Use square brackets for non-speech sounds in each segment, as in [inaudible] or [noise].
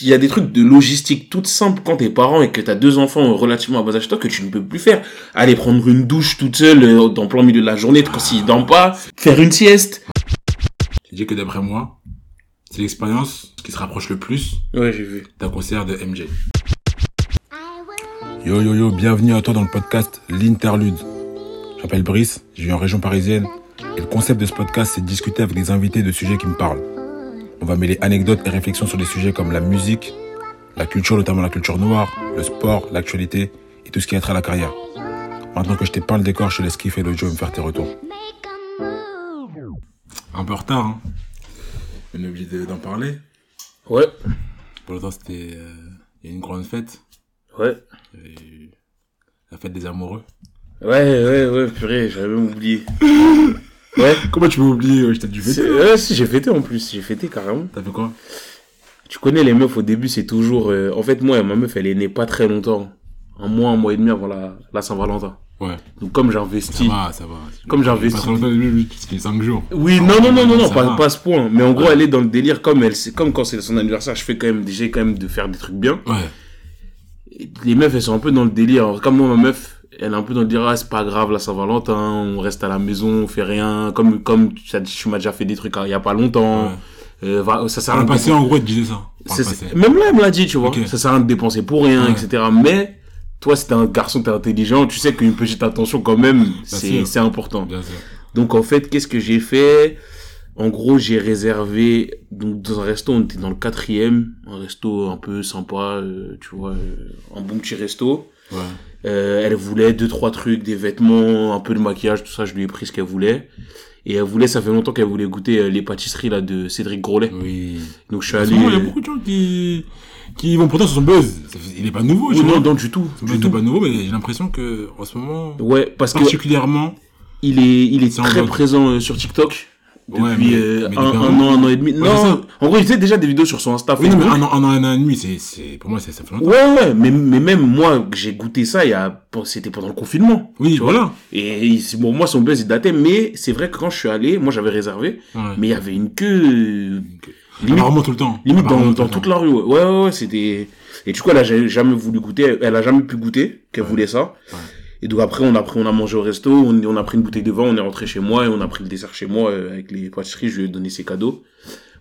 il y a des trucs de logistique toutes simples quand t'es parent et que t'as deux enfants relativement à bas âge toi que tu ne peux plus faire. Aller prendre une douche toute seule euh, dans plein milieu de la journée quand s'ils dorment pas, faire une sieste. J'ai dit que d'après moi, c'est l'expérience qui se rapproche le plus Ouais, j'ai vu. d'un concert de MJ. Yo yo yo, bienvenue à toi dans le podcast L'Interlude. Je m'appelle Brice, je vis en région parisienne et le concept de ce podcast c'est de discuter avec des invités de sujets qui me parlent. On va mêler anecdotes et réflexions sur des sujets comme la musique, la culture, notamment la culture noire, le sport, l'actualité et tout ce qui a trait à la carrière. Maintenant que je t'ai peint le décor, je te laisse kiffer le jeu et me faire tes retours. Un peu retard, hein. On est obligé de- d'en parler. Ouais. Pour le temps, c'était euh, il y a une grande fête. Ouais. La fête des amoureux. Ouais, ouais, ouais, purée, j'avais même oublié. [laughs] Ouais. Comment tu peux oublier ouais, Je t'ai dû C'est- fêter. Ouais, si, j'ai fêté en plus, j'ai fêté carrément. T'as fait quoi? Tu connais les meufs au début, c'est toujours. euh, En fait, moi, ma meuf, elle est née pas très longtemps. Un mois, un mois et demi avant la, la Saint-Valentin. Ouais. Donc, comme Ça j'investis. va, ça va. Comme j'ai investi. Pas C'était 5 jours. Oui, non, non, non, non, non, Ça pas, pas ce point. Mais en gros, Ouais. elle est dans le délire, comme elle, c'est comme quand c'est son anniversaire, je fais quand même, déjà quand même de faire des trucs bien. Ouais. Les meufs, elles sont un peu dans le délire. Comme moi, ma meuf, elle est un peu dans le délire, ah, c'est pas grave, la Saint-Valentin, on reste à la maison, on fait rien. Comme, comme tu, m'as déjà fait des trucs hein, il y a pas longtemps. Ouais. Euh, va- ça sert à passé, en gros, elle disait ça. Même là, elle me l'a dit, tu vois. Ok. Ça sert à rien de dépenser pour rien, Ouais. etc. Mais, toi, si t'es un garçon, t'es intelligent, tu sais qu'une petite attention, quand même, c'est, important. Bien sûr. Donc, en fait, qu'est-ce que j'ai fait? En gros, j'ai réservé, donc, dans un resto, on était dans le quatrième, un resto un peu sympa, euh, tu vois, euh, un bon petit resto. Ouais. Euh, elle voulait deux, trois trucs, des vêtements, un peu de maquillage, tout ça, je lui ai pris ce qu'elle voulait. Et elle voulait, ça fait longtemps qu'elle voulait goûter euh, les pâtisseries, là, de Cédric Grolet. Oui. Donc, je suis allé... il y a beaucoup de gens qui, qui vont pourtant sur son buzz. Il est pas nouveau, Oui, tu non, non, du tout. Son Du buzz tout. pas nouveau, mais j'ai l'impression que, en ce moment, Ouais, parce que particulièrement, il est, il est très présent euh, sur TikTok depuis Ouais, mais- euh, mais un, depuis an, un an et demi. non, en gros, il faisait déjà des vidéos sur son Insta. oui, non, mais un an, un an, un an et demi, c'est, c'est, pour moi, c'est, ça fait longtemps. Ouais, ouais, mais, mais même moi, j'ai goûté ça, il y a, c'était pendant le confinement. Oui, voilà. Et bon, moi, son buzz, il datait, mais c'est vrai que quand je suis allé, moi, j'avais réservé, Ouais. mais il y avait une queue, euh, limite, Apparemment tout le temps. limite dans, dans toute la rue. Ouais, ouais, ouais, c'était, et du coup, elle a ja- jamais voulu goûter, elle a jamais pu goûter, qu'elle voulait ça. Et donc après, on a pris, on a mangé au resto, on, on a pris une bouteille de vin, on est rentré chez moi et on a pris le dessert chez moi euh, avec les pâtisseries, je lui ai donné ses cadeaux.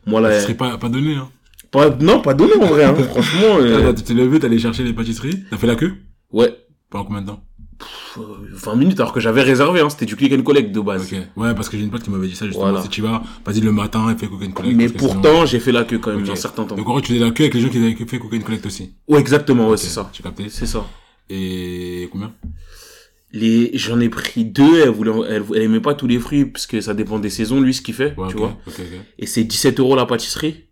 Moi, là, Ça serait pas, pas donné, hein. pas, non, pas donné en vrai, hein, [laughs] franchement, euh, tu t'es levé, t'es allé chercher les pâtisseries, t'as fait la queue? Ouais, Pendant combien de temps? Pff, euh, 20 minutes alors que j'avais réservé, hein, c'était du click and collect de base. Ok. Ouais, parce que j'ai une pote qui m'avait dit ça justement. Voilà. Si tu vas, vas-y le matin et fais cocaine collect. Mais pourtant, j'ai fait la queue quand même, Ok. un certain temps. Donc en vrai, tu faisais la queue avec les gens qui avaient fait cocaine collect aussi. Ouais, exactement, ouais, c'est ça. Tu capté C'est ça. Et combien? Les, j'en ai pris deux, elle voulait, elle, elle aimait pas tous les fruits parce que ça dépend des saisons, lui, ce qu'il fait, Ouais, tu vois. Et c'est 17 euros la pâtisserie.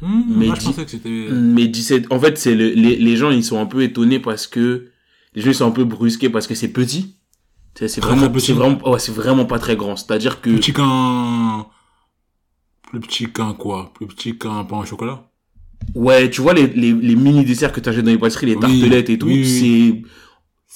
Hmm, Mais moi, je pensais que c'était. Mais 17, en fait, c'est le, les, les gens, ils sont un peu étonnés parce que, les gens, ils sont un peu brusqués parce que c'est petit. C'est c'est vraiment, petit. c'est vraiment, ouais, c'est vraiment pas très grand. C'est-à-dire que, Plus petit qu'un. Plus petit qu'un quoi? Plus petit qu'un pain au chocolat? Ouais, tu vois, les, les, les mini desserts que t'achètes dans les pâtisseries, les Oui, tartelettes et tout, oui, oui. c'est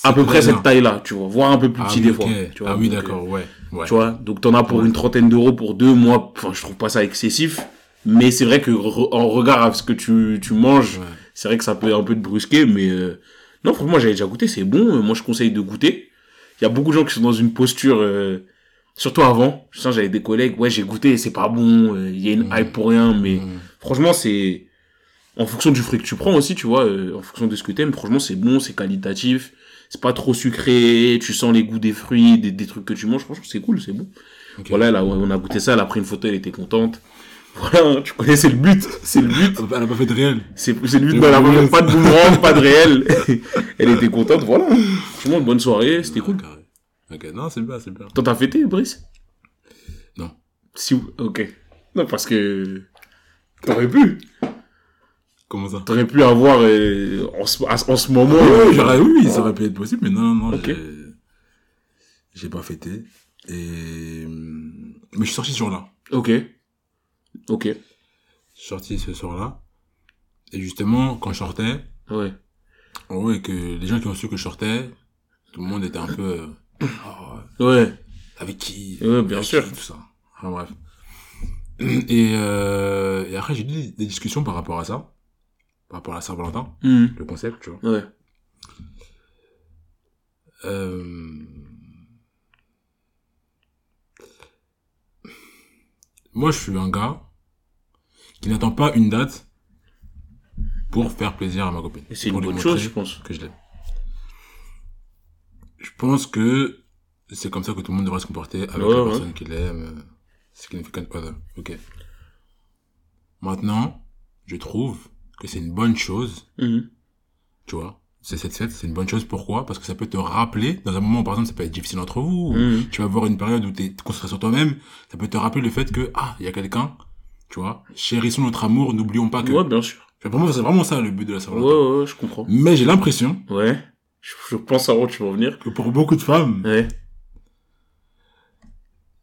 à peu près cette taille-là, tu vois, voire un peu plus Ah petit oui, des fois. Tu vois, Ah oui, d'accord, ouais. ouais. euh, Tu vois, donc t'en as pour Ouais. une trentaine d'euros pour deux. Moi, enfin, je trouve pas ça excessif. Mais c'est vrai que re- en regard à ce que tu, tu manges, Ouais. c'est vrai que ça peut un peu te brusquer, mais euh, non, franchement, j'avais déjà goûté, c'est bon. Euh, Moi, je conseille de goûter. Il y a beaucoup de gens qui sont dans une posture, euh, surtout avant. Je sens, j'avais des collègues, ouais, j'ai goûté, c'est pas bon, euh, il y a une hype pour rien, mais franchement, c'est en fonction du fruit que tu prends aussi, tu vois, euh, en fonction de ce que t'aimes. Franchement, c'est bon, c'est qualitatif, c'est pas trop sucré, tu sens les goûts des fruits, des, des trucs que tu manges. Franchement, c'est cool, c'est bon. Voilà, là, on a goûté ça, elle a pris une photo, elle était contente. [laughs] Voilà, tu connais, c'est le but, c'est le but. Elle a pas fait de réel. C'est le but, elle a pas de boomerang, pas de réel. [laughs] Elle était contente, voilà. Franchement, bonne soirée, c'était cool. Ok, non, c'est bien, c'est bien. Toi, t'as fêté, Brice? Non. Si, ok. Non, parce que t'aurais pu. Comment ça T'aurais pu avoir euh, en, ce, en ce moment. Oui, euh, oui, oui, ça aurait pu être possible, mais non, non, Ok. j'ai- pas fêté. Et... Mais je suis sorti ce jour-là. Ok. Ok. Je suis sorti ce soir-là. Et justement, quand je sortais, Ouais. et que les gens qui ont su que je sortais, tout le monde était un peu... euh, [coughs] Oh, Ouais. avec qui Ouais, bien sûr. qui, Tout ça. Enfin bref. Et, euh, et après, j'ai eu des discussions par rapport à ça. Par rapport à la Saint-Valentin, Mhm. le concept, tu vois. Ouais. Euh... Moi, je suis un gars qui n'attend pas une date pour faire plaisir à ma copine. Et c'est une bonne chose, je pense. Que je l'aime. Je pense que c'est comme ça que tout le monde devrait se comporter avec Ouais, la ouais. personne qu'il aime. euh, Significant other. Ok. Maintenant, je trouve que c'est une bonne chose Mhm. tu vois. C'est cette fête, c'est une bonne chose. Pourquoi? Parce que ça peut te rappeler, dans un moment, par exemple, ça peut être difficile entre vous, ou Mhm. tu vas avoir une période où tu es concentré sur toi-même, ça peut te rappeler le fait que, ah, il y a quelqu'un, tu vois, chérissons notre amour, n'oublions pas que... Ouais, bien sûr. Pour moi, c'est vraiment ça le but de la Ouais, Saint-Valentin. ouais, ouais, je comprends. Mais j'ai l'impression Ouais. Je, je pense à où tu vas en venir. que pour beaucoup de femmes, Ouais.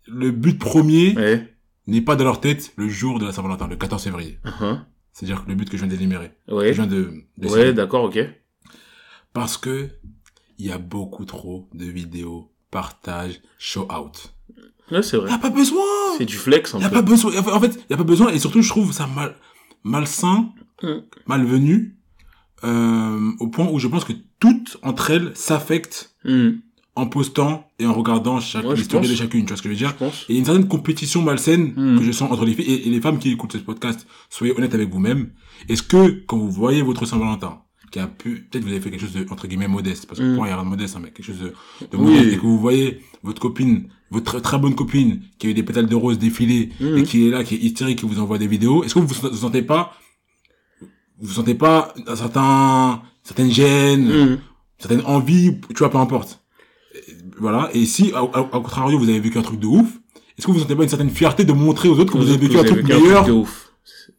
le but premier Ouais. n'est pas dans leur tête le jour de la Saint-Valentin, le 14 février. Uh-huh. C'est-à-dire que le but que je viens d'énumérer. que Ouais. Je viens de... de Ouais, d'accord, ok. Parce que il y a beaucoup trop de vidéos, partage, show out. Ouais, c'est Il vrai. y a pas besoin C'est du flex, Il y a peu. pas besoin. En fait, il y a pas besoin. Et surtout, je trouve ça mal, malsain, Mm. malvenu, euh, au point où je pense que toutes entre elles s'affectent Mhm. En postant et en regardant chaque Ouais, je l'histoire de chacune. Tu vois ce que je veux Je dire pense. Et il y a une certaine compétition malsaine Mm. que je sens entre les filles et, et les femmes qui écoutent ce podcast. Soyez honnêtes avec vous-même. Est-ce que quand vous voyez votre Saint-Valentin, qui a pu, peut-être vous avez fait quelque chose de entre guillemets modeste, parce que Mm. pour moi il y a rien de modeste, hein, mais quelque chose de, de Oui. modeste, et que vous voyez votre copine, votre très, bonne copine, qui a eu des pétales de rose défilés Mhm. et qui est là, qui est hystérique, qui vous envoie des vidéos, est-ce que vous vous sentez pas, vous sentez pas un certain, certaine gêne, Mhm. certaine envie, tu vois, peu importe? Voilà. Et si, au, contrario, vous avez vécu un truc de ouf, est-ce que vous sentez pas une certaine fierté de montrer aux autres que vous avez vécu un truc meilleur de ouf.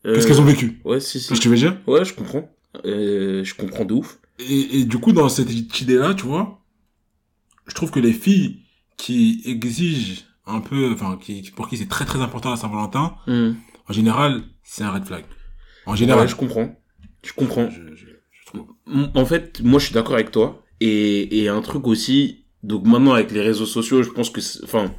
Euh, ce qu'elles ont vécu? Ouais, si, Tu si. que je veux dire? Ouais, je comprends. Euh, je comprends de ouf. Et, et du coup, dans cette idée-là, tu vois, je trouve que les filles qui exigent un peu, enfin, qui, pour qui c'est très très important la Saint-Valentin, Mhm. en général, c'est un red flag. En général. Ouais, je comprends. Je comprends. je, je, je trouve. En fait, moi, je suis d'accord avec toi. Et, et un truc aussi, donc maintenant, avec les réseaux sociaux, je pense que, enfin,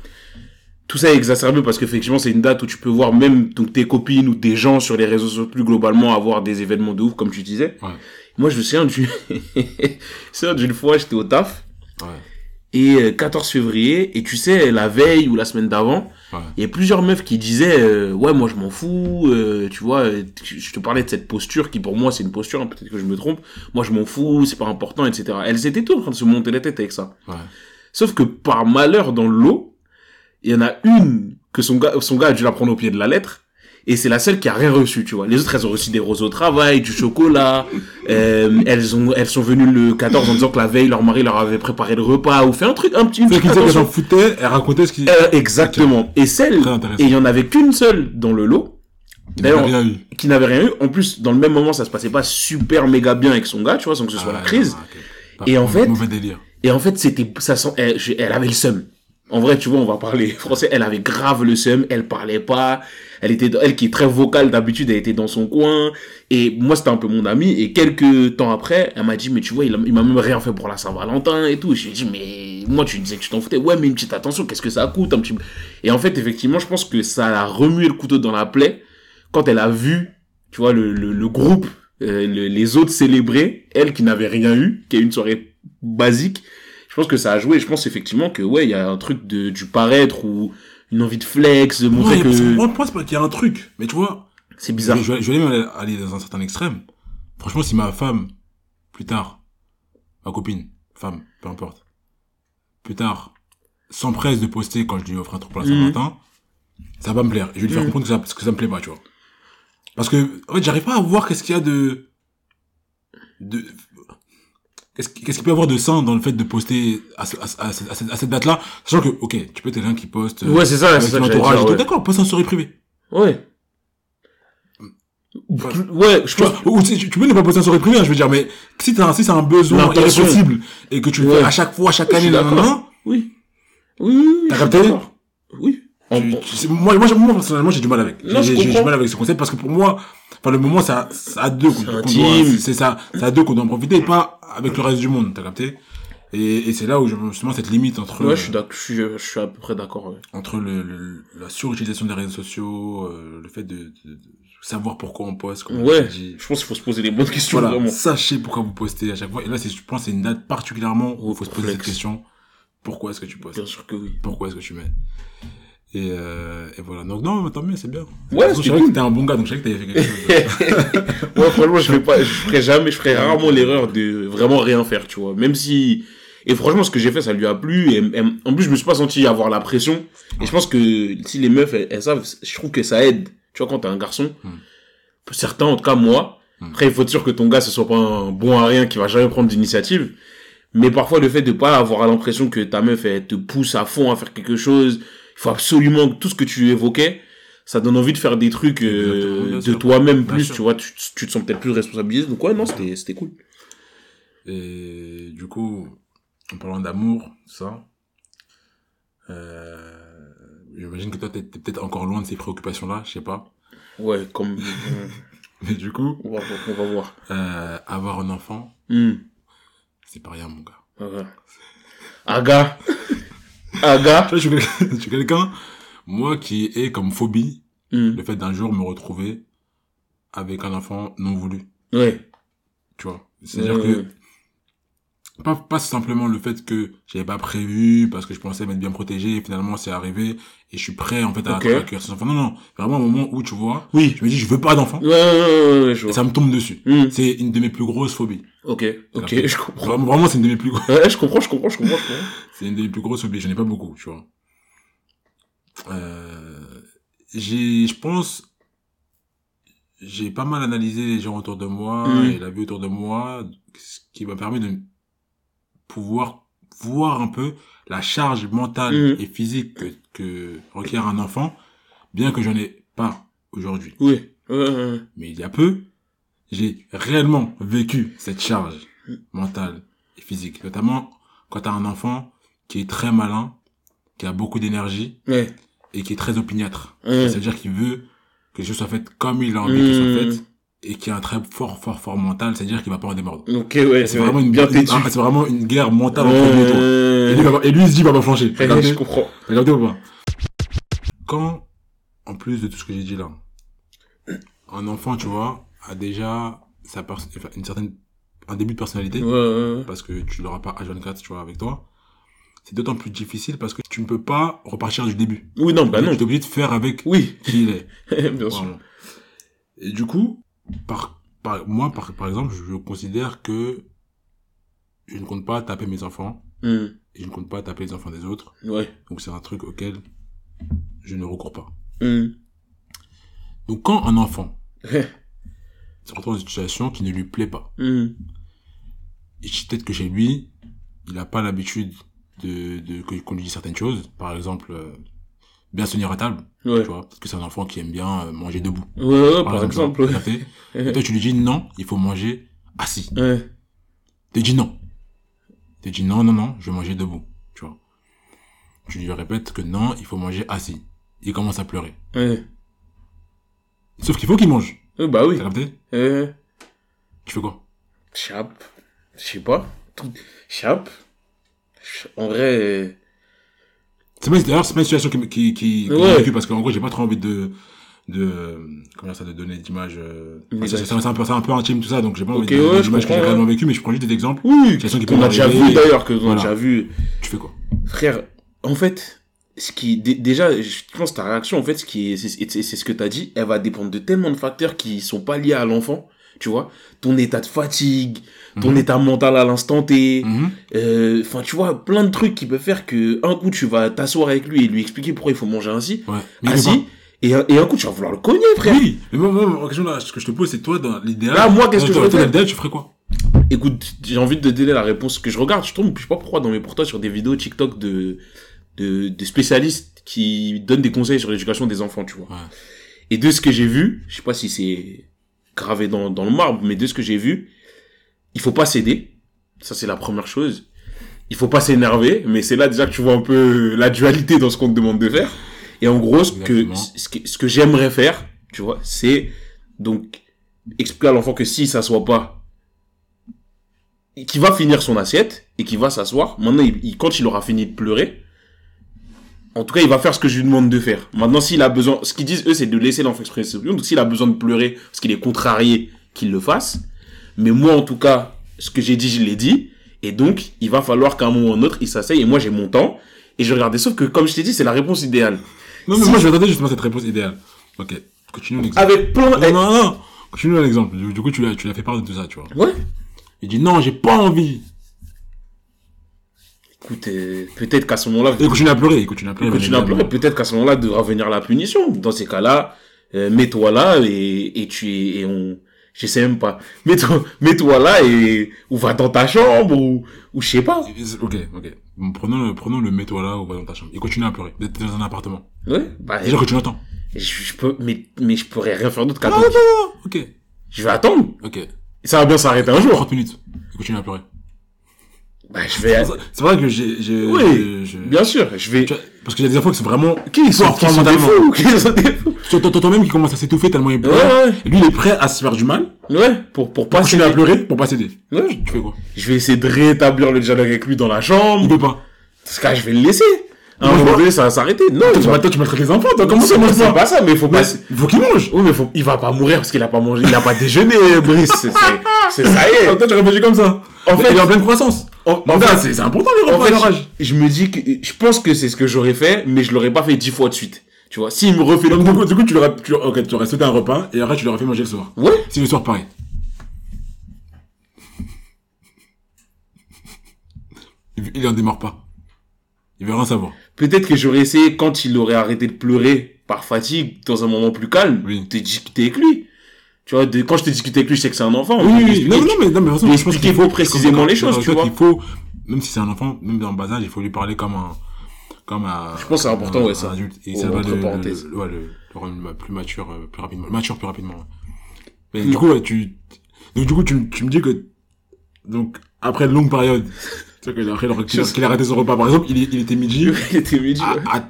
tout ça est exacerbé parce qu'effectivement, c'est une date où tu peux voir même donc, tes copines ou des gens sur les réseaux sociaux plus globalement avoir des événements de ouf, comme tu disais. Ouais. Moi, je me souviens du... [laughs] je me souviens d'une fois, j'étais au taf, Ouais. Et euh, 14 février, et tu sais, la veille ou la semaine d'avant, Ouais. il y a plusieurs meufs qui disaient euh, ouais moi je m'en fous euh, tu vois euh, je te parlais de cette posture qui pour moi c'est une posture hein, peut-être que je me trompe moi je m'en fous c'est pas important etc elles étaient toutes en train de se monter la tête avec ça Ouais. sauf que par malheur dans le lot il y en a une que son gars son gars a dû la prendre au pied de la lettre et c'est la seule qui a rien reçu tu vois les autres elles ont reçu des roses au travail du chocolat [laughs] euh, elles ont elles sont venues le 14 en disant que la veille leur mari leur avait préparé le repas ou fait un truc un petit une petite qu'elles s'en foutaient, elles racontaient ce qui, Euh, exactement. Et celle, et il y en avait qu'une seule dans le lot, d'ailleurs, qui n'avait rien eu. En plus, dans le même moment, ça se passait pas super méga bien avec son gars, tu vois, sans que ce soit la Ah, crise. ok. Pas- Et en fait- délire. Et en fait, c'était, ça sent, elle, elle avait le seum. En vrai, tu vois, on va parler [laughs] français. Elle avait grave le seum. Elle parlait pas. Elle était, elle qui est très vocale d'habitude, elle était dans son coin. Et moi, c'était un peu mon ami. Et quelques temps après, elle m'a dit, mais tu vois, il, m'a même rien fait pour la Saint-Valentin et tout. Je lui dit, mais moi, tu disais que tu t'en foutais. Ouais, mais une petite attention, qu'est-ce que ça coûte un petit... Et en fait, effectivement, je pense que ça a remué le couteau dans la plaie quand elle a vu, tu vois, le, le, le groupe, euh, le- les autres célébrer, elle qui n'avait rien eu, qui a eu une soirée basique. Je pense que ça a joué. Je pense effectivement que ouais, il y a un truc de du paraître ou une envie de flex, de montrer Ouais, que moi, moi, c'est pas qu'il y a un truc. Mais tu vois, c'est bizarre. je, je vais, je vais même aller, aller dans un certain extrême. Franchement, si ma femme, plus tard, ma copine, femme, peu importe, plus tard, s'empresse de poster quand je lui offre un truc pour la Mhm. Saint-Valentin, ça va me plaire. Et je vais lui faire Mhm. comprendre que ça, que ça me plaît pas, tu vois. Parce que, en fait, j'arrive pas à voir qu'est-ce qu'il y a de, de, qu'est-ce qui- qu'est-ce qu'il peut y avoir de sain dans le fait de poster à, ce- à, à, cette- à cette- à date-là, sachant que, ok, tu peux être quelqu'un qui poste, euh, Ouais, c'est ça, c'est ça ouais. d'accord, poste en story privée. Ouais. Ouais, je Tu pense. ou tu, tu peux ne pas poster en story privée, hein, je veux dire, mais si t'as, si c'est un besoin irrépressible, et que tu le Ouais. fais à chaque fois, chaque Je suis année, nan, Oui. Oui, oui, oui. T'as capté. Oui. Tu- tu- moi, moi, moi, personnellement, j'ai du mal avec. J'ai du mal avec ce concept parce que pour moi, enfin, le moment, c'est à, à deux qu'on doit, c'est ça, c'est à deux qu'on doit en profiter et pas avec le reste du monde, t'as capté? Et, et c'est là où justement cette limite entre Ouais, je suis d'accord, je suis, je suis à peu près d'accord. ouais. entre le, le- la surutilisation des réseaux sociaux, euh, le fait de, de- de savoir pourquoi on poste, comme Ouais. Je pense qu'il faut se poser les bonnes questions, Voilà, vraiment. sachez pourquoi vous postez à chaque fois. Et là, c'est, je pense, que c'est une date particulièrement où il faut se poser cette question. Pourquoi est-ce que tu postes? Bien sûr que oui. Pourquoi est-ce que tu mets? Et, euh, et voilà. Donc non, mais tant mieux, c'est bien. Ouais, je savais cool. que t'étais un bon gars, donc je savais que t'avais fait quelque chose. [laughs] Ouais, franchement, je fais pas, je ferai jamais, je ferai rarement l'erreur de vraiment rien faire, tu vois. Même si, et franchement, ce que j'ai fait, ça lui a plu. Et, et en plus, je me suis pas senti avoir la pression. Et je pense que si les meufs, elles, elles savent, je trouve que ça aide. Tu vois, quand t'es un garçon, Hmm. certains, en tout cas moi, Hmm. après, il faut être sûr que ton gars, ce soit pas un bon à rien qui va jamais prendre d'initiative. Mais parfois, le fait de pas avoir l'impression que ta meuf, elle te pousse à fond à faire quelque chose, faut absolument tout ce que tu évoquais, ça donne envie de faire des trucs euh, de toi-même plus, sûr. tu vois, tu, tu te sens peut-être plus responsabilisé. Donc ouais, non, c'était, c'était cool. Et du coup, en parlant d'amour, ça, euh, j'imagine que toi, t'es, t'es peut-être encore loin de ces préoccupations-là, je sais pas. Ouais, comme, [laughs] Mais du coup, on va, on va voir. euh, avoir un enfant, Hmm. c'est pas rien, mon gars. Voilà. Aga. Aga. [laughs] Tu vois, [laughs] je suis quelqu'un- moi, qui est comme phobie, Hmm. le fait d'un jour me retrouver avec un enfant non voulu, Ouais. tu vois? C'est-à-dire Ouais, que, ouais. Pas, pas simplement le fait que j'avais pas prévu parce que je pensais m'être bien protégé et finalement c'est arrivé et je suis prêt en fait à, Ok. à accueillir cet enfant. Non, non, vraiment un moment où tu vois, Oui. je me dis je veux pas d'enfant Ouais, ouais, ouais, ouais, je et ça me tombe dessus. Hmm. C'est une de mes plus grosses phobies. Ok, ok, je comprends. Vraiment, vraiment c'est une de mes plus grosses, Ouais, je comprends, je comprends, je comprends, [laughs] c'est une de mes plus grosses phobies. J'en ai pas beaucoup, tu vois. Euh, j'ai, je pense, j'ai pas mal analysé les gens autour de moi Mm. et la vie autour de moi, ce qui m'a permis de pouvoir voir un peu la charge mentale Mm. et physique que, que requiert un enfant, bien que j'en ai pas aujourd'hui. Oui. Mais il y a peu, j'ai réellement vécu cette charge mentale et physique. Notamment quand t'as un enfant qui est très malin, qui a beaucoup d'énergie Ouais. et qui est très opiniâtre. C'est-à-dire qu'il veut que les choses soient faites comme il a envie qu'elles soient Hmm. faites et qui a un très fort, fort, fort mental, c'est-à-dire qu'il va pas en démordre. Ok, ouais, C'est vraiment une, bien une- têtu. ah, c'est vraiment une guerre mentale entre lui et toi. Et lui, il va pas- et lui, il se dit, il va pas flancher. Je comprends. Capté ou pas Quand, en plus de tout ce que j'ai dit là, un enfant, tu vois, a déjà sa une certaine, un début de personnalité, Ouais, ouais, ouais. parce que tu l'auras pas H24, tu vois, avec toi, c'est d'autant plus difficile parce que tu ne peux pas repartir du début. Oui, non, bah non. Tu es obligé de faire avec Oui, qui il est. [laughs] bien sûr. Et du coup, par, par, moi, par, par exemple, je considère que je ne compte pas taper mes enfants Hmm. et je ne compte pas taper les enfants des autres. Ouais. Donc c'est un truc auquel je ne recours pas. Hmm. Donc quand un enfant se retrouve dans une situation qui ne lui plaît pas, Hmm. et peut-être que chez lui, il n'a pas l'habitude de, de qu'on lui dise certaines choses, par exemple, euh, bien se tenir à table, Ouais. tu vois, parce que c'est un enfant qui aime bien euh, manger debout. Ouais, ouais, par exemple. Et toi tu lui dis non, il faut manger assis. Ouais. Tu dis non. Tu dis non, non, non, je vais manger debout, tu vois. Tu lui répètes que non, il faut manger assis. Il commence à pleurer. Ouais. Sauf qu'il faut qu'il mange. Ouais, Bah oui. T'as capté. Tu fais quoi? Chap. Je sais pas. Tout- Chap. Ch- En vrai. C'est pas, d'ailleurs, c'est pas une situation qui, qui, qui, Ouais. parce qu'en gros, j'ai pas trop envie de, de, comment ça, de donner d'image, euh, c'est c'est un peu, c'est un peu intime tout ça, donc j'ai pas envie de donner ouais, je d'image que j'ai réellement ouais. vécu, mais je prends juste des exemples. Oui. Qui Qu'on a déjà vu d'ailleurs, que on a Voilà. déjà vu. Tu fais quoi? Frère, en fait, ce qui, dé- déjà, je pense ta réaction, en fait, ce qui est, c'est, c'est c'est ce que t'as dit, elle va dépendre de tellement de facteurs qui sont pas liés à l'enfant, tu vois. Ton état de fatigue, ton Mhm. état mental à l'instant T, Mhm. euh, enfin, tu vois, plein de trucs qui peuvent faire que, un coup, tu vas t'asseoir avec lui et lui expliquer pourquoi il faut manger ainsi, Ouais. Assis, et, un- et un coup, tu vas vouloir le cogner, frère. Oui. Mais moi, moi, la question là, ce que je te pose, c'est toi, dans l'idéal. Là, moi, qu'est-ce que je ferais l'idéal, tu ferais quoi? Écoute, j'ai envie de te donner la réponse que je regarde. Je tombe, je sais pas pourquoi, dans mes pour toi sur des vidéos TikTok de, de, de spécialistes qui donnent des conseils sur l'éducation des enfants, tu vois. Ouais. Et de ce que j'ai vu, je sais pas si c'est gravé dans, dans le marbre, mais de ce que j'ai vu, il faut pas céder. Ça, c'est la première chose. Il faut pas s'énerver, mais c'est là déjà que tu vois un peu la dualité dans ce qu'on te demande de faire. Et en gros, ce que, ce que, ce que j'aimerais faire, tu vois, c'est donc expliquer à l'enfant que s'il s'assoit pas, qui va finir son assiette et qui va s'asseoir. Maintenant, il, il- quand il aura fini de pleurer, en tout cas, il va faire ce que je lui demande de faire. Maintenant, s'il a besoin, ce qu'ils disent, eux, c'est de laisser l'enfant exprimer ses opinions. Donc, s'il a besoin de pleurer parce qu'il est contrarié, qu'il le fasse. Mais moi, en tout cas, ce que j'ai dit, je l'ai dit. Et donc, il va falloir qu'à un moment ou un autre, il s'asseye et moi, j'ai mon temps. Et je regardais. Sauf que, comme je t'ai dit, c'est la réponse idéale. Non, mais Si- moi, je vais justement cette réponse idéale. Ok. Continue l'exemple. Avec plein, Non, non, non. Continue l'exemple. Du, du coup, tu l'as, tu l'as fait part de tout ça, tu vois. ouais. Il dit non, j'ai pas envie. Écoute, peut-être qu'à ce moment-là, Et il continue à pleurer, il continue à pleurer. Continue à pleurer. Peut-être qu'à ce moment-là devra venir la punition. Dans ces cas-là, euh, mets-toi là et, et tu et on, je sais même pas. Mets-toi, mets-toi là et ou va dans ta chambre ou ou je sais pas. Ok, ok. Bon, prenons le, prenons le mets-toi là ou va dans ta chambre. Il continue à pleurer. T'es dans un appartement. Ouais. Bah, Déjà que tu l'entends. je, je peux, mais mais je pourrais rien faire d'autre Non, qu'attendre. non, non. Ok. Je vais attendre. Ok. Et ça va bien s'arrêter un jour. 30 minutes. Il continue à pleurer. Bah, je vais. C'est vrai que j'ai, j'ai, Oui. j'ai- j'ai- Bien sûr, je vais. Parce qu'il y a des fois que c'est vraiment, Qui sont, fort, qui sont des fous [laughs] Qui sont des fous Tu entends toi-même qui commence à s'étouffer tellement il pleure. Ouais, ouais. Et lui, il est prêt à se faire du mal. Ouais. Pour pour pas continuer à céder. pleurer, pour pas céder. Ouais. Tu fais quoi? Je vais essayer de rétablir le dialogue avec lui dans la Il chambre. peut pas. Parce que je vais le laisser. À un Moi, je moment donné, ça va s'arrêter. Non, Toi, il tu, va- vas- toi, tu maltraites les enfants, toi. Comment ça mange c'est pas? ça, mais il faut pas. il faut qu'il mange. Oui, mais faut... il va pas mourir parce qu'il a pas mangé, il a pas déjeuné, Brice. C'est ça y est. Toi, tu réfléchis comme ça. En fait- il est en pleine croissance. En, Mon en fait, c'est c'est important les en repas à fait, leur âge. je, je me dis que je pense que c'est ce que j'aurais fait, mais je l'aurais pas fait dix fois de suite. Tu vois, s'il me refait le Donc, coup. du coup, du coup, tu leur as, tu, ok, tu aurais sauté un repas et après tu leur as fait manger le soir. Ouais. Si le soir, pareil. Il, en démarre pas. Il veut rien savoir. Peut-être que j'aurais essayé quand il aurait arrêté de pleurer par fatigue dans un moment plus calme. Oui. De discuter avec lui. Tu vois, de- quand je te discute avec lui, je sais que c'est un enfant. Oui, oui, Non, non, mais, non, mais façon, je pense qu'il faut- précisément les choses, tu vois. Il faut, même si c'est un enfant, même dans le bas âge, il faut lui parler comme un, comme un. Je pense c'est important, un- ouais, un ça. adulte. Et Oh, ça va le, le, ouais, le, le rendre plus mature, euh, plus rapidement. Mature plus rapidement, ouais. Mais du coup, ouais, tu, donc du coup, tu, tu me dis que, donc, après une longue période, tu sais que après, [laughs] qu'il a arrêté son repas, par exemple, il, il était midi, [laughs] il était midi. à, ouais. à,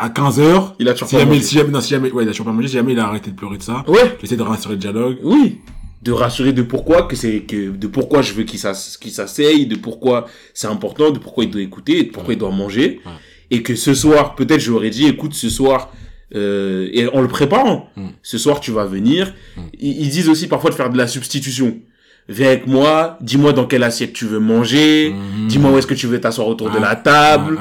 à 15 heures, Il a toujours si pas jamais, mangé. si jamais, non, si jamais, ouais, il a toujours pas mangé, si jamais il a arrêté de pleurer de ça, Ouais. j'essaie de rassurer le dialogue. Oui. De rassurer de pourquoi que c'est que de pourquoi je veux qu'il s'ass- qu'il s'asseye, de pourquoi c'est important, de pourquoi il doit écouter, de pourquoi il doit manger, Ouais. et que ce soir peut-être je aurais dit écoute ce soir euh, et en le préparant Mm. ce soir tu vas venir. Mm. Ils, ils disent aussi parfois de faire de la substitution. Viens avec moi, dis-moi dans quelle assiette tu veux manger, Mhm. dis-moi où est-ce que tu veux t'asseoir autour de Ouais. la table, ouais.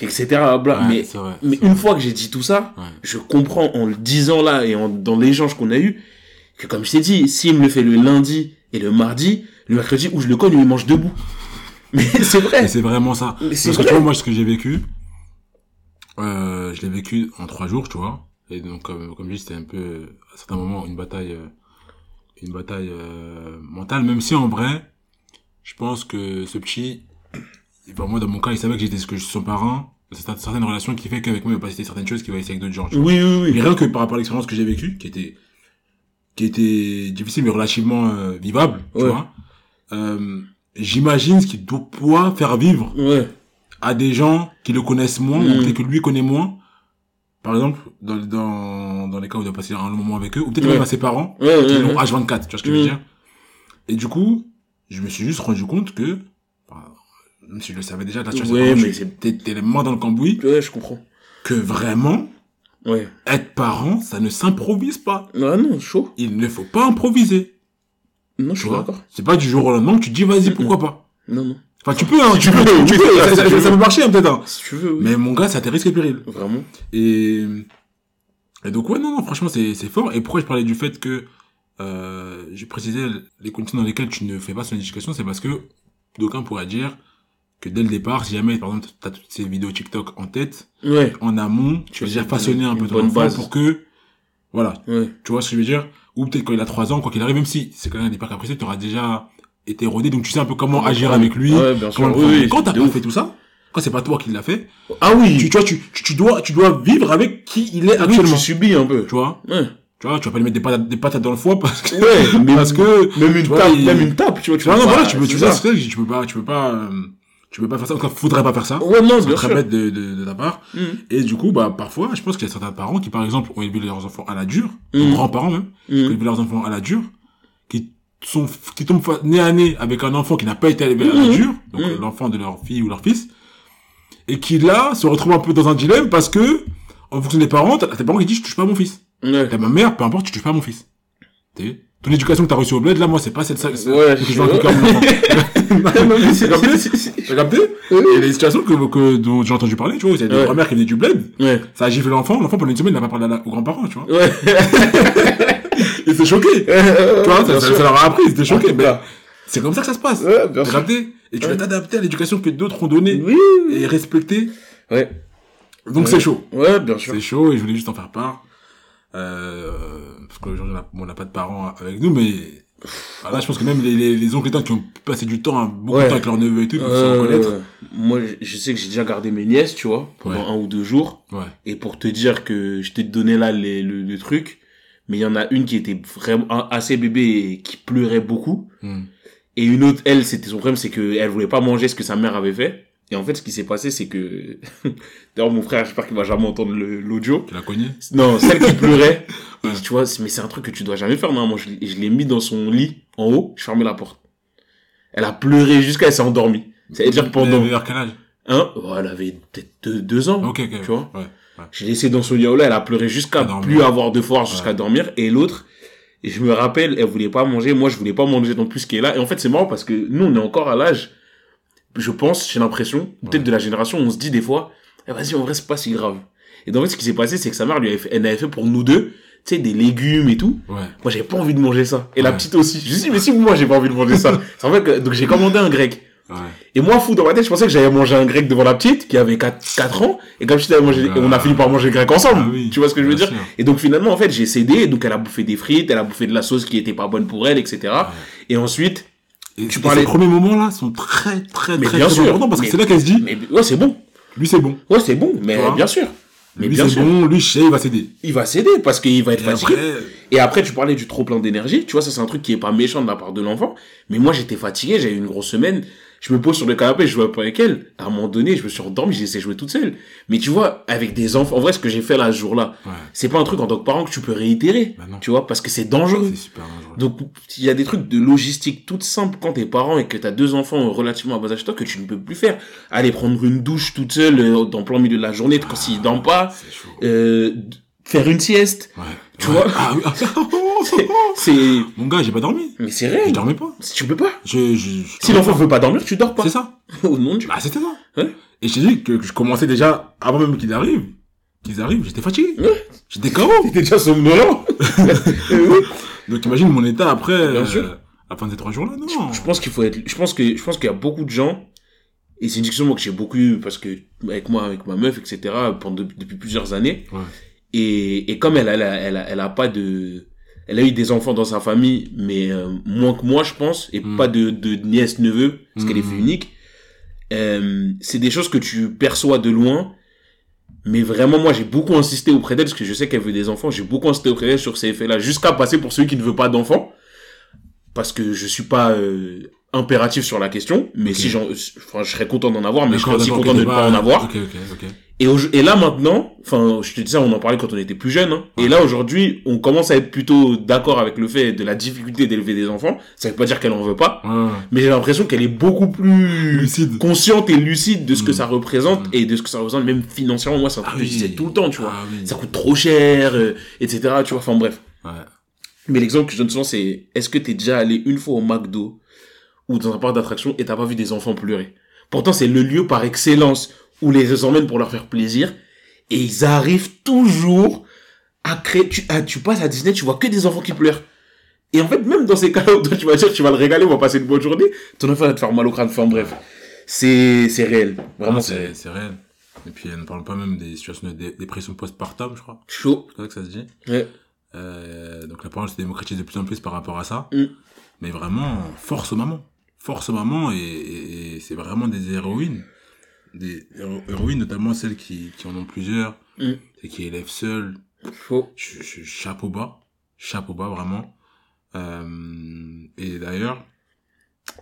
Etc. bla. Ouais, mais vrai, mais une vrai. fois que j'ai dit tout ça, Ouais. je comprends en le disant là et en, dans l'échange qu'on a eu que comme je t'ai dit, s'il me le fait le lundi et le mardi, le mercredi où je le connais, il mange debout. [laughs] Mais c'est vrai. c'est vraiment ça. Parce que vrai. tu vois, moi, ce que j'ai vécu, euh, je l'ai vécu en trois jours, tu vois. Et donc, comme, comme je dis, c'était un peu, à certains moments, une bataille, euh, une bataille euh, mentale, même si en vrai, je pense que ce petit, enfin, moi, dans mon cas, il savait que j'étais ce que je suis son parent. C'est certaines relations qui fait qu'avec moi, il va pas citer certaines choses qu'il va essayer avec d'autres gens. tu vois. Oui, oui, Mais oui. rien que par rapport à l'expérience que j'ai vécue, qui était, qui était difficile mais relativement euh, vivable, tu Ouais. vois. Euh, J'imagine ce qu'il doit faire vivre Ouais. à des gens qui le connaissent moins, Mm. ou peut-être que lui connaît moins. Par exemple, dans, dans, dans les cas où il doit passer un long moment avec eux, ou peut-être Ouais. même à ses parents, qui l'ont ouais. H24, tu vois ce que je veux Mm. dire Et du coup, je me suis juste rendu compte que, je le savais déjà, tu Ouais, mais mais t'es les mains dans le cambouis, Ouais, je comprends. que vraiment, Ouais. être parent, ça ne s'improvise pas. Ah non, chaud. Il ne faut pas improviser, Non, je tu suis d'accord. C'est pas du jour au lendemain que tu te dis, vas-y, pourquoi pas? Non, non. Enfin, tu peux, hein, tu tu peux, tu peux, ça, ça- tu ça peut marcher, hein, peut-être, hein. Si tu veux, oui. Mais mon gars, c'est à tes risques et périls. Vraiment. Et, et donc, ouais, non, non, franchement, c'est, fort. Et pourquoi je parlais du fait que, euh, je précisais les conditions dans lesquelles tu ne fais pas son éducation, c'est parce que d'aucuns pourraient dire que dès le départ, si jamais, par exemple, t'as toutes ces vidéos TikTok en tête, Ouais. en amont, tu vas déjà façonner un peu ton enfant pour que, voilà, Ouais. tu vois ce que je veux dire? Ou peut-être quand il a trois ans, quoi qu'il arrive, même si c'est quand même hyper capricieux, tu auras déjà été rodé, donc tu sais un peu comment agir avec lui. Ouais, bien sûr. Oui, oui, quand t'as pas ouf. fait tout ça, quand c'est pas toi qui l'as fait, Ah oui. tu, tu vois, tu, tu, tu dois, tu dois vivre avec qui il est Oui, actuellement. tu subis un peu. Tu vois? Ouais. Tu vois, tu vas pas lui mettre des patates, des patates dans le foie parce que, Ouais, [laughs] mais parce que, même une vois, tape, il- même une tape, tu vois, tu vois, non, pas- voilà, tu peux, tu ça, tu peux pas, tu peux pas, euh, tu peux pas faire ça, enfin, faudrait pas faire ça. Ouais, non, C'est très bête de, de, de ta part. Mhm. Et du coup, bah, parfois, je pense qu'il y a certains parents qui, par exemple, ont élevé leurs enfants à la dure, ou grands-parents même, qui ont élevé leurs enfants à la dure, qui, sont, qui tombent nez à nez avec un enfant qui n'a pas été élevé à la Mhm. dure, donc l'enfant de leur fille ou leur fils, et qui là se retrouvent un peu dans un dilemme parce que, en fonction des parents, t'as tes parents qui disent, je touche pas à mon fils. T'as ma mère, peu importe, tu touches pas à mon fils. Ton éducation que t'as reçue au bled, là, moi, c'est pas cette, ça, Ouais, je [laughs] c'est- T'as capté. Il y a des situations que, que, dont j'ai entendu parler, tu vois, il y a des Ouais. grand-mères qui venaient du bled, Ouais. ça a giflé l'enfant, l'enfant pendant une semaine, il n'a pas parlé à la- aux grands-parents, tu vois. Ouais. [laughs] Il s'est choqué. [laughs] Tu vois, ça, ça, ça leur a appris, ils étaient choqués. Mais c'est comme ça que ça se passe. Ouais, bien T'as sûr. capté Et tu Ouais. dois t'adapter à l'éducation que d'autres ont donnée Oui. et respecter. Ouais. Donc Ouais. c'est chaud. Ouais, bien sûr. C'est chaud et je voulais juste en faire part. Euh, parce qu'aujourd'hui, on n'a pas de parents avec nous, mais voilà, je pense que même les, les, les oncles et tantes qui ont passé du temps, beaucoup Ouais. de temps avec leurs neveux et tout, se Euh, reconnaître. moi, je- sais que j'ai déjà gardé mes nièces, tu vois, pendant Ouais. un ou deux jours. Ouais. Et pour te dire que je t'ai donné là les, le, le truc, mais il y en a une qui était vraiment assez bébé et qui pleurait beaucoup. Hmm. Et une autre, elle, c'était son problème, c'est que elle voulait pas manger ce que sa mère avait fait. Et en fait, ce qui s'est passé, c'est que, [laughs] d'ailleurs, mon frère, j'espère qu'il va jamais entendre l'audio. Tu l'as cogné Non, celle qui pleurait. [laughs] Et tu vois, mais c'est un truc que tu dois jamais faire. Normalement, je, l'ai- je l'ai mis dans son lit, en haut, je fermais la porte. Elle a pleuré jusqu'à elle s'est endormie. C'est-à-dire pendant, vers quel âge? Hein, oh, elle avait peut-être deux, deux ans. Ok, ok. Tu vois? Ouais. J'ai laissé dans son lit là, elle a pleuré jusqu'à plus avoir de force, jusqu'à Ouais. dormir. Et l'autre, et je me rappelle, elle voulait pas manger, moi je voulais pas manger non plus ce qui est là. Et en fait, c'est marrant parce que nous, on est encore à l'âge, je pense, j'ai l'impression, peut-être Ouais. de la génération, on se dit des fois, eh, vas-y, en vrai, c'est pas si grave. Et donc, en fait, ce qui s'est passé, c'est que sa mère lui avait fait, elle avait fait pour nous deux, tu sais, des légumes et tout. Ouais. Moi, j'avais pas envie de manger ça. Et la petite aussi. Je me suis dit, mais si moi, j'ai pas envie de manger ça. [laughs] c'est en fait que, donc j'ai commandé un grec. Ouais. Et moi, fou, dans ma tête, je pensais que j'allais manger un grec devant la petite, qui avait 4, 4 ans, et comme je t'avais mangé, et on a fini par manger le grec ensemble. Ah oui, tu vois ce que je veux dire? sûr. Et donc, finalement, en fait, j'ai cédé, donc elle a bouffé des frites, elle a bouffé de la sauce qui était pas bonne pour elle, etc. Et ensuite, Et, Tu et parlais- ces premiers moments-là sont très, très, Mais très, bien très sûr. importants parce que c'est là qu'elle se dit, mais, ouais, c'est bon. lui c'est bon. Ouais, c'est bon, mais bien sûr. Mais lui c'est bon, lui je sais, il va s'aider. Il va céder parce qu'il va être Et fatigué. après, Et après, tu parlais du trop plein d'énergie. Tu vois, ça, c'est un truc qui est pas méchant de la part de l'enfant. Mais moi, j'étais fatigué, j'avais eu une grosse semaine. Je me pose sur le canapé, je joue un peu avec elle. À un moment donné, je me suis endormi, j'ai essayé de jouer toute seule. Mais tu vois, avec des enfants, en vrai, ce que j'ai fait là, ce jour-là, ouais, c'est pas un truc en tant que parent que tu peux réitérer. Bah. Tu vois, parce que c'est dangereux. c'est super dangereux. Donc, il y a des trucs de logistique toutes simples quand t'es parent et que t'as deux enfants relativement à bas âge toi que tu ne peux plus faire. Aller prendre une douche toute seule euh, dans plein milieu de la journée quand s'il dort pas. Euh, faire une sieste. Ouais. tu Ouais. vois Ah oui, ah, [laughs] [laughs] C'est, Mon gars, j'ai pas dormi. mais c'est Je réel. dormais pas. Tu peux pas. Je, je, je Si l'enfant veut pas dormir, tu dors pas. C'est ça. [laughs] Au nom de Dieu. Bah, c'était ça. Ouais. Et je t'ai dit que, je commençais déjà, avant même qu'ils arrivent, qu'ils arrivent, j'étais fatigué. Ouais. J'étais KO. [laughs] T'étais déjà somnolent. Euh. Donc imagine mon état après, Bien euh, sûr. à la fin de ces trois jours-là, non. Je pense qu'il faut être, je pense que, je pense qu'il y a beaucoup de gens, et c'est une discussion moi, que j'ai beaucoup eu parce que, avec moi, avec ma meuf, etc., pendant, depuis plusieurs années. Ouais. Et, et comme elle, elle, a, elle, a, elle a pas de, elle a eu des enfants dans sa famille, mais euh, moins que moi, je pense, et Mm. pas de, de nièce, neveu, parce qu'elle est Mm. fille unique. Euh, c'est des choses que tu perçois de loin, mais vraiment, moi, j'ai beaucoup insisté auprès d'elle, parce que je sais qu'elle veut des enfants, j'ai beaucoup insisté auprès d'elle sur ces effets-là, jusqu'à passer pour celui qui ne veut pas d'enfants, parce que je suis pas euh, impératif sur la question, mais si j'en, enfin, je serais content d'en avoir, mais je serais aussi content de ne pas en bah, avoir. Et, et là maintenant, enfin, je te dis ça, on en parlait quand on était plus jeune. Hein. Et là aujourd'hui, on commence à être plutôt d'accord avec le fait de la difficulté d'élever des enfants. Ça veut pas dire qu'elle en veut pas, mais j'ai l'impression qu'elle est beaucoup plus Lucide. consciente et lucide de ce que Mm. ça représente Mm. et de ce que ça représente même financièrement. Moi, c'est un truc Ah que je disais tout le temps, tu vois. Ah oui. Ça coûte trop cher, euh, etc. Tu vois. Enfin bref. Ouais. Mais l'exemple que je donne souvent, c'est est-ce que t'es déjà allé une fois au McDo? Ou dans un parc d'attractions et t'as pas vu des enfants pleurer Pourtant, c'est le lieu par excellence où les emmènent pour leur faire plaisir et ils arrivent toujours à créer. Tu, ah, tu passes à Disney, tu vois que des enfants qui pleurent. Et en fait, même dans ces cas-là où toi tu vas dire tu vas le régaler, on va passer une bonne journée, ton enfant va te faire mal au crâne. Enfin bref, c'est c'est réel, vraiment Non, c'est c'est réel. Et puis, elle ne parle pas même des situations de dé- dépression postpartum, je crois. chaud. C'est ça que ça se dit. Ouais. Euh, donc la parole se démocratise de plus en plus par rapport à ça. Mm. Mais vraiment, force aux mamans. Force aux mamans et, et- et c'est vraiment des héroïnes. Des héro- héroïnes, notamment celles qui, qui en ont plusieurs Mm. et qui élèvent seules. Je- chapeau bas. Chapeau bas, vraiment. Euh, et d'ailleurs,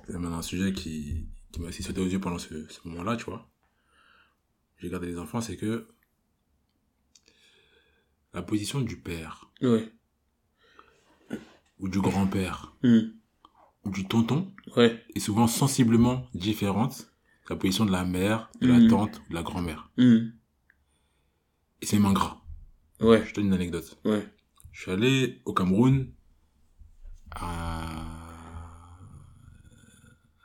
c'est un sujet qui, qui m'a aussi sauté aux yeux pendant ce, ce moment-là, tu vois. J'ai gardé les enfants, c'est que la position du père ou du grand-père Mm. Du tonton Ouais. est souvent sensiblement différente de la position de la mère, de la tante ou de la grand-mère. Mhm. Et c'est même ingrat. Ouais. Je te donne une anecdote. Ouais. Je suis allé au Cameroun à...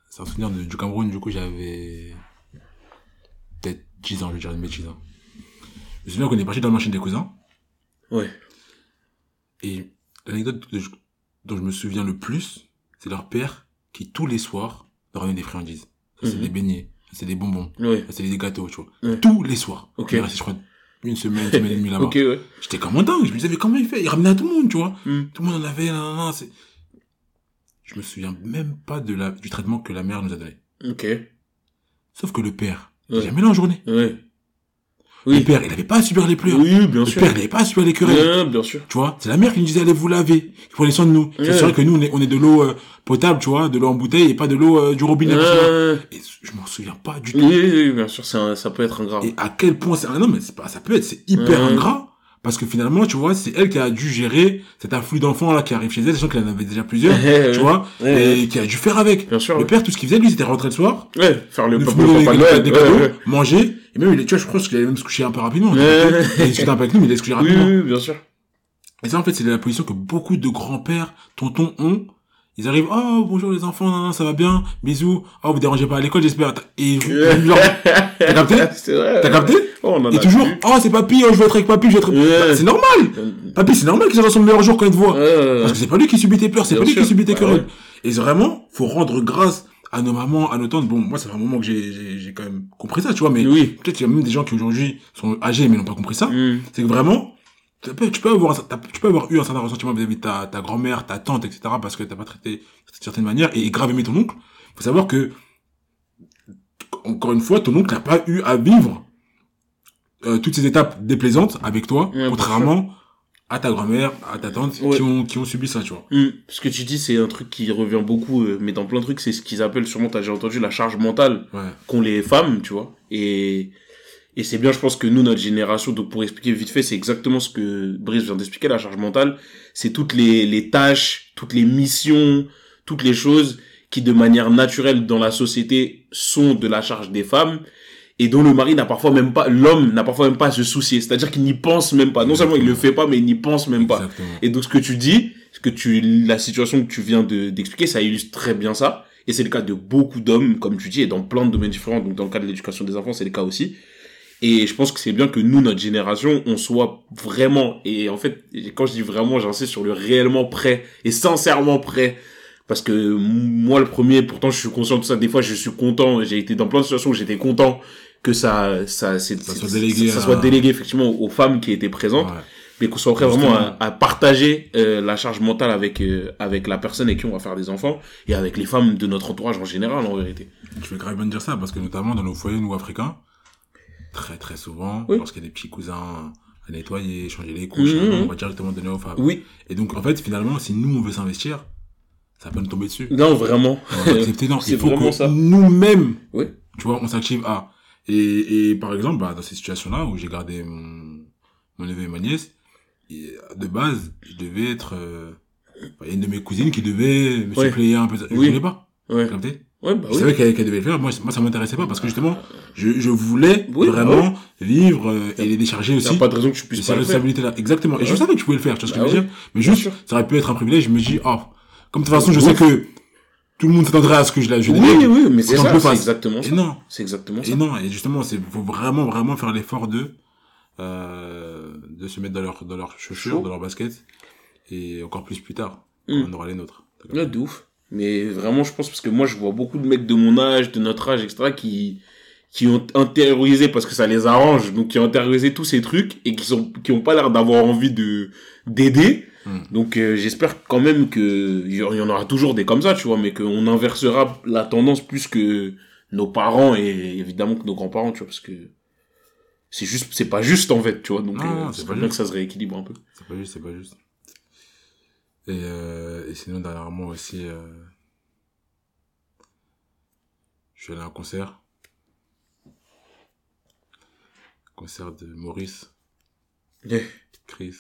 C'est un souvenir de- du Cameroun, du coup j'avais peut-être 10 ans, je vais dire une bêtise. hein. Je me souviens qu'on est parti dans la machine des cousins. Ouais. Et l'anecdote dont je me souviens le plus, c'est leur père qui tous les soirs leur ramenait des friandises. Ça c'est Mhm. des beignets, ça c'est des bonbons, Ouais. ça c'est des gâteaux, tu vois. Ouais. Tous les soirs. Ok. Il je crois, une semaine, une semaine et demie [laughs] là-bas. Ok, ouais. J'étais comme un dingue, je me disais mais comment il fait? Il ramenait à tout le monde, tu vois. Mhm. Tout le monde en avait, nan, nan, nan, c'est... Je me souviens même pas de la, du traitement que la mère nous a donné. Ok. Sauf que le père, Ouais. jamais là en journée. Ouais. Le père, il avait pas à subir les pleurs. Oui, bien le sûr. père, il avait pas à subir les querelles. Ouais, bien sûr. Tu vois, c'est la mère qui nous disait allez vous laver, il prenait soin de nous. C'est sûr que nous on est, on est de l'eau euh, potable, tu vois, de l'eau en bouteille et pas de l'eau euh, du robinet. Et je m'en souviens pas du tout. Oui, bien sûr, un- ça peut être un grave. Et à quel point c'est ah non mais c'est pas ça peut être c'est hyper ingrat parce que finalement tu vois c'est elle qui a dû gérer cet afflux d'enfants là qui arrive chez elle, sachant qu'elle en avait déjà plusieurs, [laughs] tu vois, et qui a dû faire avec. Bien sûr. Le père tout ce qu'il faisait lui c'était rentrer le soir, Ouais, faire le le Ouais, cadeaux, ouais. manger et même il est- tu vois je pense qu'il allait même se coucher un peu rapidement. Il discutait un peu avec nous mais il allait se coucher Oui, rapidement. oui, bien sûr. Et ça, en fait, c'est la position que beaucoup de grands-pères, tontons ont. Ils arrivent, oh, bonjour les enfants, non, non, ça va bien, bisous, oh, vous dérangez pas à l'école, j'espère. Et vous, leur- t'as capté? [laughs] T'as capté? Oh, on en Et a toujours, oh, c'est papy, oh, je veux être avec papy, je veux être... Bah, c'est normal! Papy, c'est normal qu'il soit dans son meilleur jour quand il te voit. Parce que c'est pas lui qui subit tes pleurs, c'est pas lui qui subit tes Bah querelles. Et vraiment, faut rendre grâce à nos mamans, à nos tantes. Bon, moi, ça fait un moment que j'ai, j'ai, j'ai quand même compris ça, tu vois, mais Oui. peut-être qu'il y a même des gens qui aujourd'hui sont âgés mais n'ont pas compris ça. Mm. C'est que vraiment, tu peux, tu peux avoir, tu peux avoir eu un certain ressentiment vis-à-vis de ta, ta grand-mère, ta tante, etc., parce que t'as pas traité de certaine manière et grave aimé ton oncle. Faut savoir que, encore une fois, ton oncle n'a pas eu à vivre euh, toutes ces étapes déplaisantes avec toi, Ouais, contrairement à ta grand-mère, à ta tante, Ouais. qui ont, qui ont subi ça, tu vois. Mm. Ce que tu dis, c'est un truc qui revient beaucoup, euh, mais dans plein de trucs, c'est ce qu'ils appellent, sûrement, t'as déjà entendu, la charge mentale Ouais. qu'ont les femmes, tu vois. Et, et c'est bien, je pense que nous, notre génération, donc pour expliquer vite fait, c'est exactement ce que Brice vient d'expliquer, la charge mentale. C'est toutes les, les tâches, toutes les missions, toutes les choses qui, de manière naturelle dans la société, sont de la charge des femmes et dont le mari n'a parfois même pas, l'homme n'a parfois même pas à se soucier. C'est-à-dire qu'il n'y pense même pas. Non seulement il le fait pas, mais il n'y pense même pas. Exactement. Et donc ce que tu dis, ce que tu, la situation que tu viens de d'expliquer, ça illustre très bien ça. Et c'est le cas de beaucoup d'hommes, comme tu dis, et dans plein de domaines différents. Donc dans le cas de l'éducation des enfants, c'est le cas aussi. Et je pense que c'est bien que nous, notre génération, on soit vraiment, et en fait, quand je dis vraiment, j'insiste sur le réellement prêt, et sincèrement prêt. Parce que moi, le premier, pourtant, je suis conscient de ça. Des fois, je suis content. J'ai été dans plein de situations où j'étais content que ça, ça, c'est, Ça soit délégué ça à- soit délégué effectivement aux femmes qui étaient présentes Ouais. mais qu'on soit prêt vraiment à, à partager euh, la charge mentale avec euh, avec la personne avec qui on va faire des enfants et avec les femmes de notre entourage en général en vérité. Je vais grave bien dire ça, parce que notamment dans nos foyers, nous, africains, très très souvent, Oui. lorsqu'il y a des petits cousins à nettoyer, changer les couches, Mhm. on va directement donner aux femmes. Oui, Et donc, en fait, finalement, si nous, on veut s'investir, ça peut nous tomber dessus. non vraiment. C'est [laughs] il faut vraiment que ça. nous-mêmes, Oui. tu vois, on s'active à. Et, et par exemple, bah, dans ces situations-là où j'ai gardé mon, mon neveu et ma nièce, et, de base, je devais être, euh, bah, il y a une de mes cousines qui devait me Ouais. suppléer un peu. Je Oui. voulais pas. Ouais. Ouais bah je oui. savais qu'elle qu'elle devait le faire. Moi, moi, ça m'intéressait pas parce que justement, je, je voulais Oui, bah vraiment vivre euh, et les décharger aussi. a pas de raison que ces pas le faire. responsabilités-là. Exactement. Et je Ouais. savais que je pouvais le faire, tu vois ce que Bah je veux dire. Mais juste, ça aurait pu être un privilège. Je me dis, oh, comme de toute façon, je sais que tout le monde s'attendrait à ce que je la, je Oui délègue. oui mais c'est ça, c'est exactement Et ça. non. C'est exactement ça. Et non. Et justement, c'est, faut vraiment, vraiment faire l'effort de, euh, de se mettre dans leur, dans leurs chaussures, dans leurs baskets. Et encore plus plus tard, Mm. quand on aura les nôtres. Ouais, de ouf. Mais vraiment, je pense parce que moi, je vois beaucoup de mecs de mon âge, de notre âge, etc., qui qui ont intériorisé parce que ça les arrange, donc qui ont intériorisé tous ces trucs et qui sont qui ont pas l'air d'avoir envie de d'aider. Mm. Donc euh, j'espère quand même que il y en aura toujours des comme ça, tu vois, mais qu'on inversera la tendance plus que nos parents et évidemment que nos grands-parents, tu vois, parce que c'est juste c'est pas juste en fait, tu vois. Donc euh, c'est pas bien que ça se rééquilibre un peu. C'est pas juste, c'est pas juste. Et, euh, et sinon, dernièrement aussi, je suis allé à un concert. Concert de Maurice, Yeah. Chris.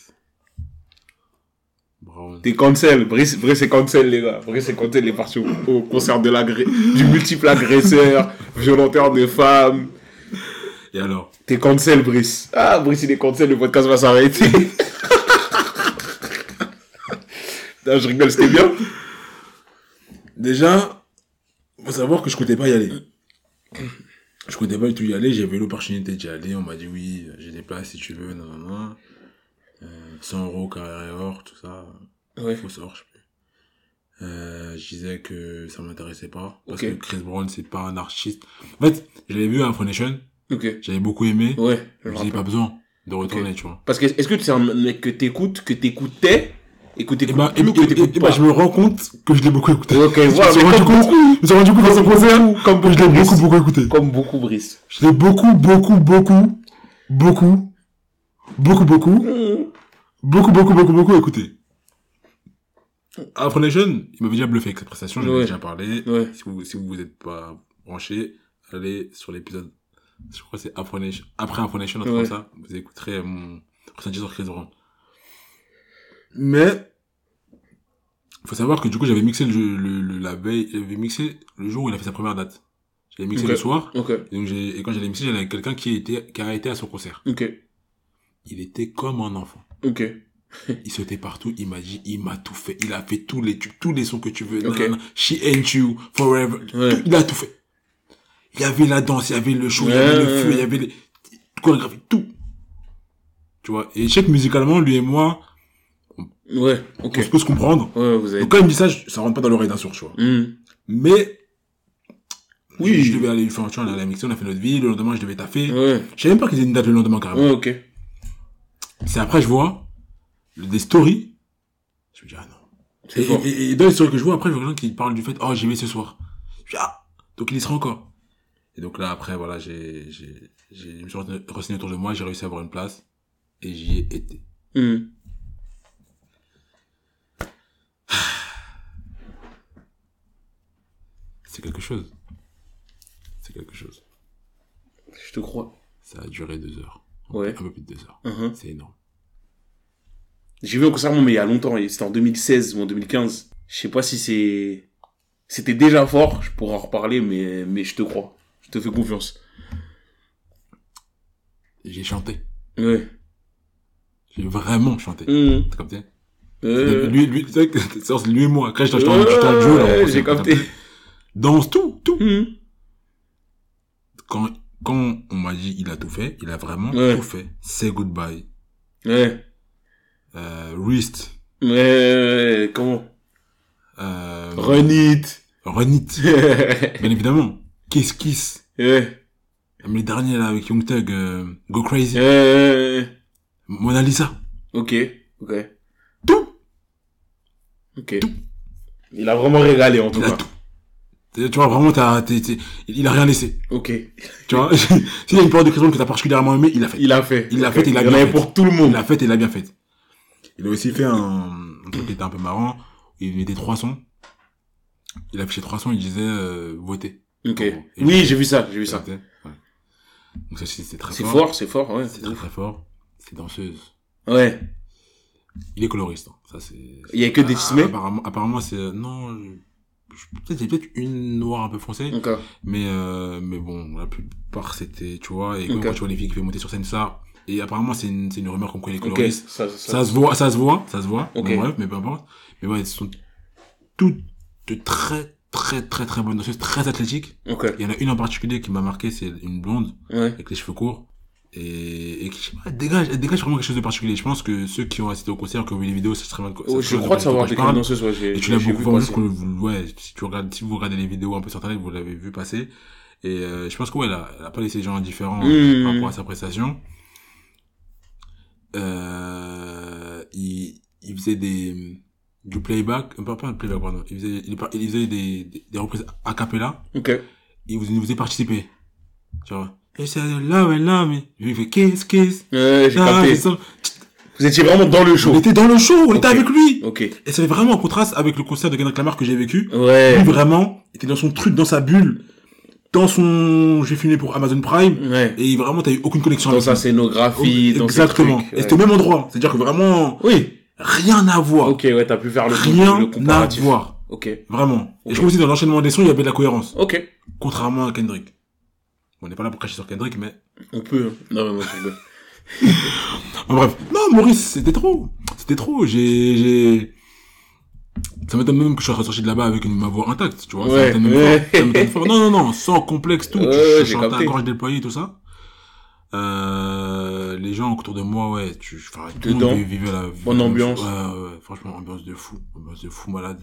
T'es cancel. Brice, Brice est cancel, les gars. Brice est cancel. Il est parti au, au concert de du multiple agresseur, violentaire de femmes. Et alors? T'es cancel, Brice. Ah, Brice, il est cancel. Le podcast va s'arrêter. [laughs] non, je rigole, c'était bien. Déjà, faut savoir que je comptais pas y aller. Je comptais pas du tout y aller, j'avais l'opportunité d'y aller, on m'a dit oui, j'ai des places si tu veux, non, non, non. Euh, 100 euros carré et or, tout ça. Ouais. Fausse or, je sais plus. Euh, je disais que ça m'intéressait pas. Parce que Chris Brown, c'est pas un artiste. En fait, je l'avais vu à Afro Nation, Ok. j'avais beaucoup aimé. Ouais. je Je me pas besoin de retourner, tu vois. Parce que, est-ce que c'est un mec que t'écoutes, que t'écoutais, et que Et t'écoutes bah, plus, et, ou que et- t'écoutes bah, pas je me rends compte que je l'ai beaucoup écouté. Ok, Je voilà, me suis rendu compte, je me suis rendu compte dans son concert, comme je l'ai beaucoup, beaucoup écouté. Comme beaucoup, Brice. Je l'ai beaucoup, beaucoup, beaucoup, beaucoup, beaucoup, beaucoup, beaucoup, beaucoup, beaucoup, beaucoup écouté. Afro Nation, il m'avait déjà bluffé avec cette prestation, j'en ai Ouais. déjà parlé. Ouais. Si vous, si vous êtes pas branché, allez sur l'épisode, je crois que c'est Afro Nation, après Afro Nation, Ouais. ça, vous écouterez mon ressenti sur Chris Brown. Mais, faut savoir que du coup, j'avais mixé le, le, le- la veille, j'avais mixé le jour où il a fait sa première date. J'avais mixé le soir, Ok. et donc j'ai, et quand j'allais mixer, j'allais avec quelqu'un qui était, qui a été à son concert. Ok. Il était comme un enfant. Ok. [laughs] Il sautait partout, il m'a dit, il m'a tout fait. Il a fait tous les tous les sons que tu veux. Ok. nanana. She ain't you, forever. Ouais. Tout- il a tout fait. Il y avait la danse, il y avait le show, il y Ouais, avait le feu, il y avait les chorégraphies, tout. Tu vois. Et je sais que musicalement, lui et moi, Ouais. Ok. on se peut se comprendre. Ouais, vous avez. Donc quand il me dit ça, je- ça rentre pas dans l'oreille d'un sourd, tu vois. Hmm. Mais, Oui. je, je devais aller lui faire un on allait mixer, on a fait notre vie, le lendemain, je devais taffer. Ouais. Je savais même pas qu'ils avaient une date le lendemain, carrément. Ouais, ok. C'est après, je vois, des stories. Je me dis, ah non. Et, fort. et, et dans les stories que je vois, après, je vois quelqu'un qui parle du fait, oh, j'y vais ce soir. Je dis, ah, donc il y sera encore. Et donc là, après, voilà, j'ai, j'ai, j'ai, je me suis renseigné autour de moi, j'ai réussi à avoir une place, et j'y ai été. Hmm. [sighs] C'est quelque chose. C'est quelque chose. Je te crois. Ça a duré deux heures. Ouais. Un peu plus de deux heures. Mhm. C'est énorme. J'ai vu un concert, mais il y a longtemps. C'était en 2016 ou en 2015. Je sais pas si c'est... C'était déjà fort. Je pourrais en reparler, mais, mais je te crois. Je te fais confiance. J'ai chanté. Ouais. J'ai vraiment chanté. Hmm. T'as capté? Euh, Lui, lui, lui et moi. Duo, là, ouais, on j'ai capté. Danse tout, tout. Hmm. quand, quand on m'a dit il a tout fait, il a vraiment Ouais. tout fait. Say goodbye. Ouais. Euh, wrist. Ouais, ouais, comment? Euh, Run it. Run It. [laughs] Bien évidemment. Kiss Kiss. Ouais. Même les derniers là avec Young Thug, euh, Go Crazy. Euh, Mona Lisa. ok, ok. Tout. Ok. Il a vraiment régalé, en tout Il a cas. tout. Tu vois, vraiment, t'as, t'es- t'es- il a rien laissé. Ok. Tu vois, [laughs] s'il y a une période de Brown que t'as particulièrement aimé, il l'a fait. Il a fait. Il l'a fait, il a y en bien fait. pour tout le Il monde. l'a fait il l'a bien fait. Il a aussi fait un, un truc qui était un peu marrant. Il mettait trois sons. Il affichait trois sons, il disait, euh, votez. Ok. Et Oui, j'ai vu ça, j'ai vu ça. Capté Ouais. Donc ça, très C'est fort. fort, c'est fort, ouais. C'est très très fort. C'est danseuse. Ouais. Il est coloriste. hein. Ça, c'est... Il y a que des Ah, Apparemment, apparemment c'est... Non, je... je- peut-être, peut-être une noire un peu foncée. Mais, euh, mais bon, la plupart c'était, tu vois, et quand tu vois les filles qui font monter sur scène, ça, et apparemment c'est une, c'est une rumeur qu'on connaît les Ok. coloristes. Ça, Ça se voit, ça se voit, ça se voit. Bon, bref, mais peu importe. Mais ouais, elles sont toutes de très, très, très, très bonnes danseuses, très athlétiques. Il y en a une en particulier qui m'a marqué, c'est une blonde, Ouais. avec les cheveux courts. Et, et elle dégage, elle dégage vraiment quelque chose de particulier. Je pense que ceux qui ont assisté au concert, qui ont vu les vidéos, ça serait mal. Oh, je crois de savoir quelle danseuse, ouais, Et tu l'as beaucoup vu passer. vous- ouais, si tu regardes, si vous regardez les vidéos un peu sur internet, vous l'avez vu passer. Et euh, je pense que ouais, elle a, elle a pas laissé les gens indifférents Mmh. par rapport à sa prestation. Euh, il, il faisait des du playback, euh, pas pas un playback pardon. Il faisait, il, il faisait des, des, des reprises a cappella. Ok. Il vous, il nous faisait participer. Tu vois? Et c'est là, ouais, là, mais il fait kiss, kiss. Ouais, j'ai capté. Vous étiez vraiment dans le On show. était dans le show, on était avec lui. Ok. Et ça fait vraiment un contraste avec le concert de Kendrick Lamar que j'ai vécu. Ouais. Lui, vraiment, était dans son truc, dans sa bulle, dans son, j'ai filmé pour Amazon Prime, Ouais. et vraiment, t'as eu aucune connexion Dans avec sa lui. scénographie, dans ses Exactement. trucs, Et c'était au ouais. même endroit. C'est-à-dire que vraiment, Oui. Rien à voir. Ok, ouais, t'as pu faire le, le Rien à voir. Ok. Vraiment. Et je trouve aussi dans l'enchaînement des sons, il y avait de la cohérence. Ok. Contrairement à Kendrick. Bon, on n'est pas là pour cracher sur Kendrick, mais... On peut. hein. Non, mais moi, je. [laughs] Bon, bref. Non, Maurice, c'était trop. C'était trop. J'ai, j'ai... Ça m'étonne même que je sois ressorti de là-bas avec une, ma voix intacte, tu vois. Ouais, ouais. pas. Ça. Non, non, non, sans complexe, tout. Je j'ai chantais à gorge déployée, tout ça. Euh, les gens autour de moi, ouais, tu, enfin, tout le monde vivait la vie. Bonne ambiance. Ouais, ouais, franchement, ambiance de fou. Ambiance de fou malade.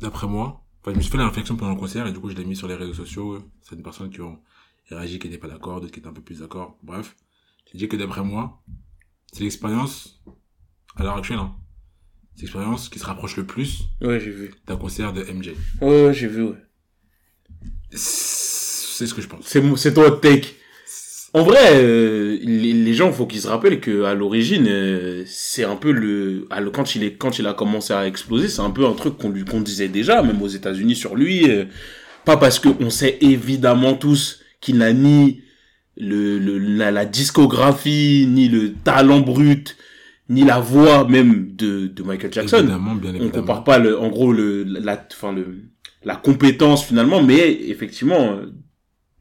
D'après moi, enfin, je me suis fait la réflexion pendant le concert et du coup, je l'ai mis sur les réseaux sociaux. C'est une personne qui ont réagi, qui n'étaient pas d'accord, d'autres qui étaient un peu plus d'accord. Bref. J'ai dit que d'après moi, c'est l'expérience, à l'heure actuelle, hein, c'est l'expérience qui se rapproche le plus Ouais, j'ai vu. d'un concert de MJ. Ouais, ouais, j'ai vu, ouais. C'est ce que je pense. C'est mon- c'est ton take. En vrai, euh, les, les gens, faut qu'ils se rappellent que à l'origine, euh, c'est un peu le, quand il est, quand il a commencé à exploser, c'est un peu un truc qu'on lui, qu'on disait déjà, même aux États-Unis sur lui. euh, pas parce que on sait évidemment tous qu'il n'a ni le, le la, la discographie, ni le talent brut, ni la voix même de, de Michael Jackson Évidemment, bien on compare pas le, en gros le la enfin le la compétence finalement mais effectivement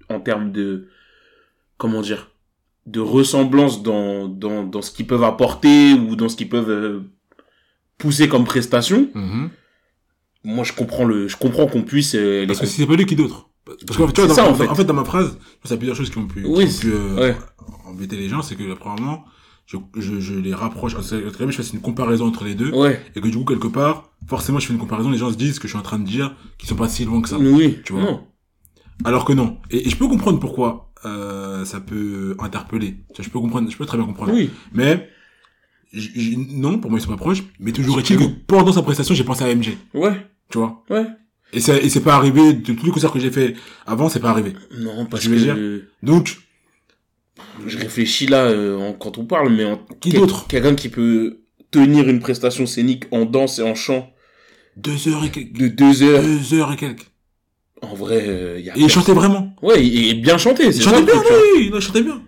en termes de comment dire de ressemblance dans dans dans ce qu'ils peuvent apporter ou dans ce qu'ils peuvent euh, pousser comme prestation Mhm. moi je comprends le je comprends qu'on puisse euh, les Parce que si c'est pas lui, qui d'autre? Parce que tu vois, dans, ça, en fait. en fait, dans ma phrase, il y a plusieurs choses qui ont pu, Oui, qui ont pu euh, ouais. embêter les gens, c'est que premièrement, je, je, je les rapproche, je fais une comparaison entre les deux, ouais et que du coup, quelque part, forcément, je fais une comparaison, les gens se disent que je suis en train de dire qu'ils sont pas si loin que ça. oui tu vois? non Alors que non. Et, et je peux comprendre pourquoi euh, ça peut interpeller. Tu vois, Je peux comprendre, je peux très bien comprendre. oui Mais j- j- non, pour moi ils sont pas proches. Mais toujours est-il que pendant sa prestation, j'ai pensé à MJ. ouais Tu vois? ouais Et c'est et c'est pas arrivé de tous les concerts que j'ai fait avant, c'est pas arrivé. non parce Je que Donc je réfléchis là euh, en- quand on parle mais en Qui quel- d'autre? quelqu'un qui peut tenir une prestation scénique en danse et en chant deux heures et quelques. de deux heures Deux heures et quelques. En vrai euh, y a il chantait vraiment. ouais il est bien chanté Il chantait bien, oui. Il chantait bien.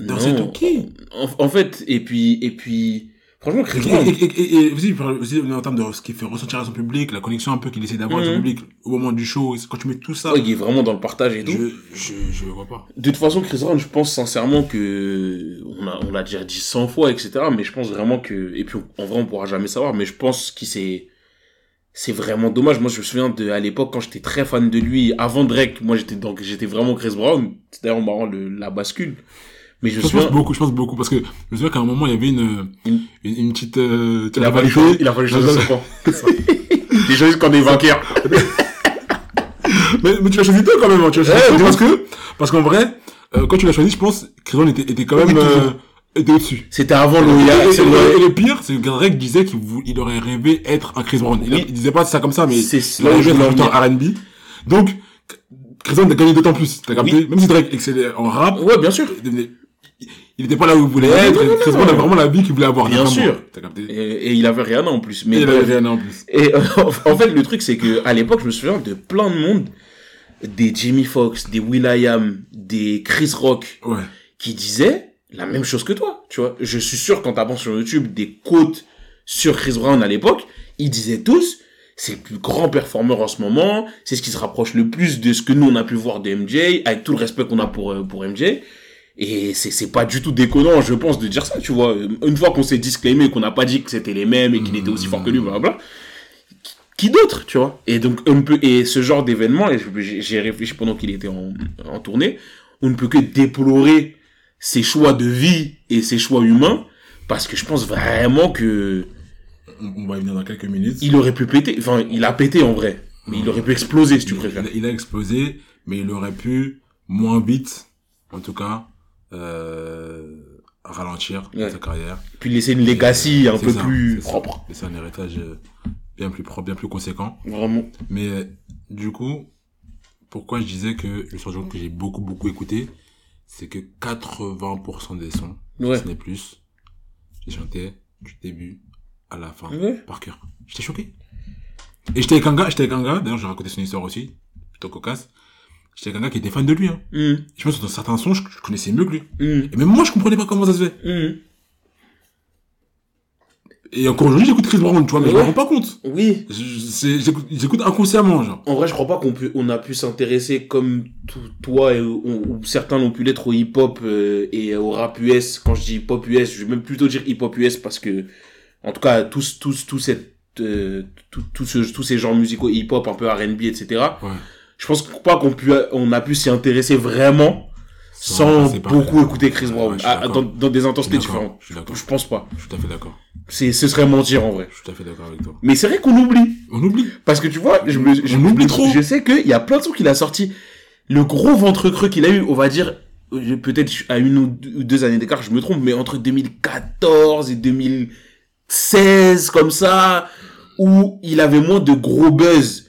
Dansait Non. qui en, en fait et puis et puis franchement Chris et, Brown et, et, et aussi, en termes de ce qui fait ressentir à son public, la connexion un peu qu'il essaie d'avoir avec son Mhm. public au moment du show, quand tu mets tout ça, ouais, il est vraiment dans le partage et tout je, je, je vois pas. de toute façon Chris Brown je pense sincèrement que on a on l'a déjà dit 100 fois etc mais je pense vraiment que et puis en vrai on pourra jamais savoir mais je pense qu'il s'est c'est vraiment dommage. Moi je me souviens de à l'époque quand j'étais très fan de lui avant Drake moi j'étais donc j'étais vraiment Chris Brown. C'est d'ailleurs marrant le, la bascule. Mais je Je pense souviens beaucoup, je pense beaucoup, parce que je me souviens qu'à un moment, il y avait une, Une- une, une petite, euh, il a fallu changer il a fallu changer son camp quand on est vainqueur. [laughs] Mais, mais tu l'as choisi toi quand même, hein, tu l'as choisi toi de parce que, parce qu'en vrai, euh, quand tu l'as choisi, je pense, Chris Brown était, était quand même. Au-dessus. c'était avant le et- le- et le pire, c'est que Drake disait qu'il il aurait rêvé être un Chris Brown. Il, Oui. il disait pas ça comme ça, mais il là en chanteur venir. R&B. Donc, Chris Brown a gagné d'autant plus. T'as capté? Même si Drake excellait en rap, ouais bien sûr il il était pas là où il voulait Non, être. non, non, Chris. Brown a vraiment la vie qu'il voulait avoir. Bien sûr. T'as capté? et, et il avait Rihanna en plus mais il avait rien en plus. Et euh, [laughs] en fait, le truc, c'est que à l'époque, je me souviens de plein de monde, des Jamie Foxx, des will.i.am, des Chris Rock, Ouais. qui disaient la même chose que toi, tu vois. Je suis sûr, quand t'apprends sur YouTube des quotes sur Chris Brown à l'époque, ils disaient tous, c'est le plus grand performeur en ce moment, c'est ce qui se rapproche le plus de ce que nous on a pu voir de MJ, avec tout le respect qu'on a pour, euh, pour MJ. Et c'est, c'est pas du tout déconnant, je pense, de dire ça, tu vois. Une fois qu'on s'est disclaimé, qu'on n'a pas dit que c'était les mêmes et qu'il était aussi fort que lui, blablabla. Qui d'autre, tu vois? Et donc, on peut, et ce genre d'événement, et j'ai réfléchi pendant qu'il était en tournée, on ne peut que déplorer ses choix de vie et ses choix humains, parce que je pense vraiment que On va y venir dans quelques minutes. il aurait pu péter, enfin, il a pété en vrai, mais il aurait pu exploser, si tu préfères. Il, a explosé, mais il aurait pu moins vite, en tout cas, euh, ralentir Ouais. sa carrière. Puis laisser une legacy un C'est peu ça, plus propre. C'est un héritage euh, bien plus propre, bien plus conséquent. Vraiment. Mais euh, du coup, pourquoi je disais que le son que j'ai beaucoup beaucoup écouté, c'est que 80% des sons, Ouais. si ce n'est plus, j'ai chanté du début à la fin Ouais. par cœur. J'étais choqué. Et j'étais avec un gars, j'étais avec un gars, d'ailleurs j'ai raconté son histoire aussi, plutôt cocasse. J'étais avec un gars qui était fan de lui. Hein. Hum, Je pense que dans certains sons, je, je connaissais mieux que lui. hum, Et même moi, je comprenais pas comment ça se fait. hum. Et encore aujourd'hui, j'écoute Chris Brown, tu vois, mais je me Ouais. rends pas compte. Oui. J'écoute inconsciemment, genre. En vrai, je crois pas qu'on on a pu s'intéresser comme tout- toi et, ou, ou certains l'ont pu l'être au hip-hop euh, et au rap US. Quand je dis hip-hop US, je vais même plutôt dire hip-hop US parce que, en tout cas, tous, tous, tous cette, euh, tout- tout ce- tous ces genres musicaux hip-hop, un peu R&B, etc. Ouais. Je pense pas qu'on pu, on a pu s'y intéresser vraiment Sans beaucoup écouter Chris Brown ouais, Ah, dans, dans des intensités différentes. Je suis. Je pense pas. Je suis tout à fait d'accord. C'est, ce serait mentir en vrai. Je suis tout à fait d'accord avec toi. Mais c'est vrai qu'on oublie. On oublie. Parce que tu vois, je me, je, On oublie je- trop. Je sais qu'il y a plein de sons qu'il a sorti. Le gros ventre creux qu'il a eu, on va dire, peut-être à une ou deux- années d'écart, je me trompe, mais entre 2014 et 2016, comme ça, où il avait moins de gros buzz.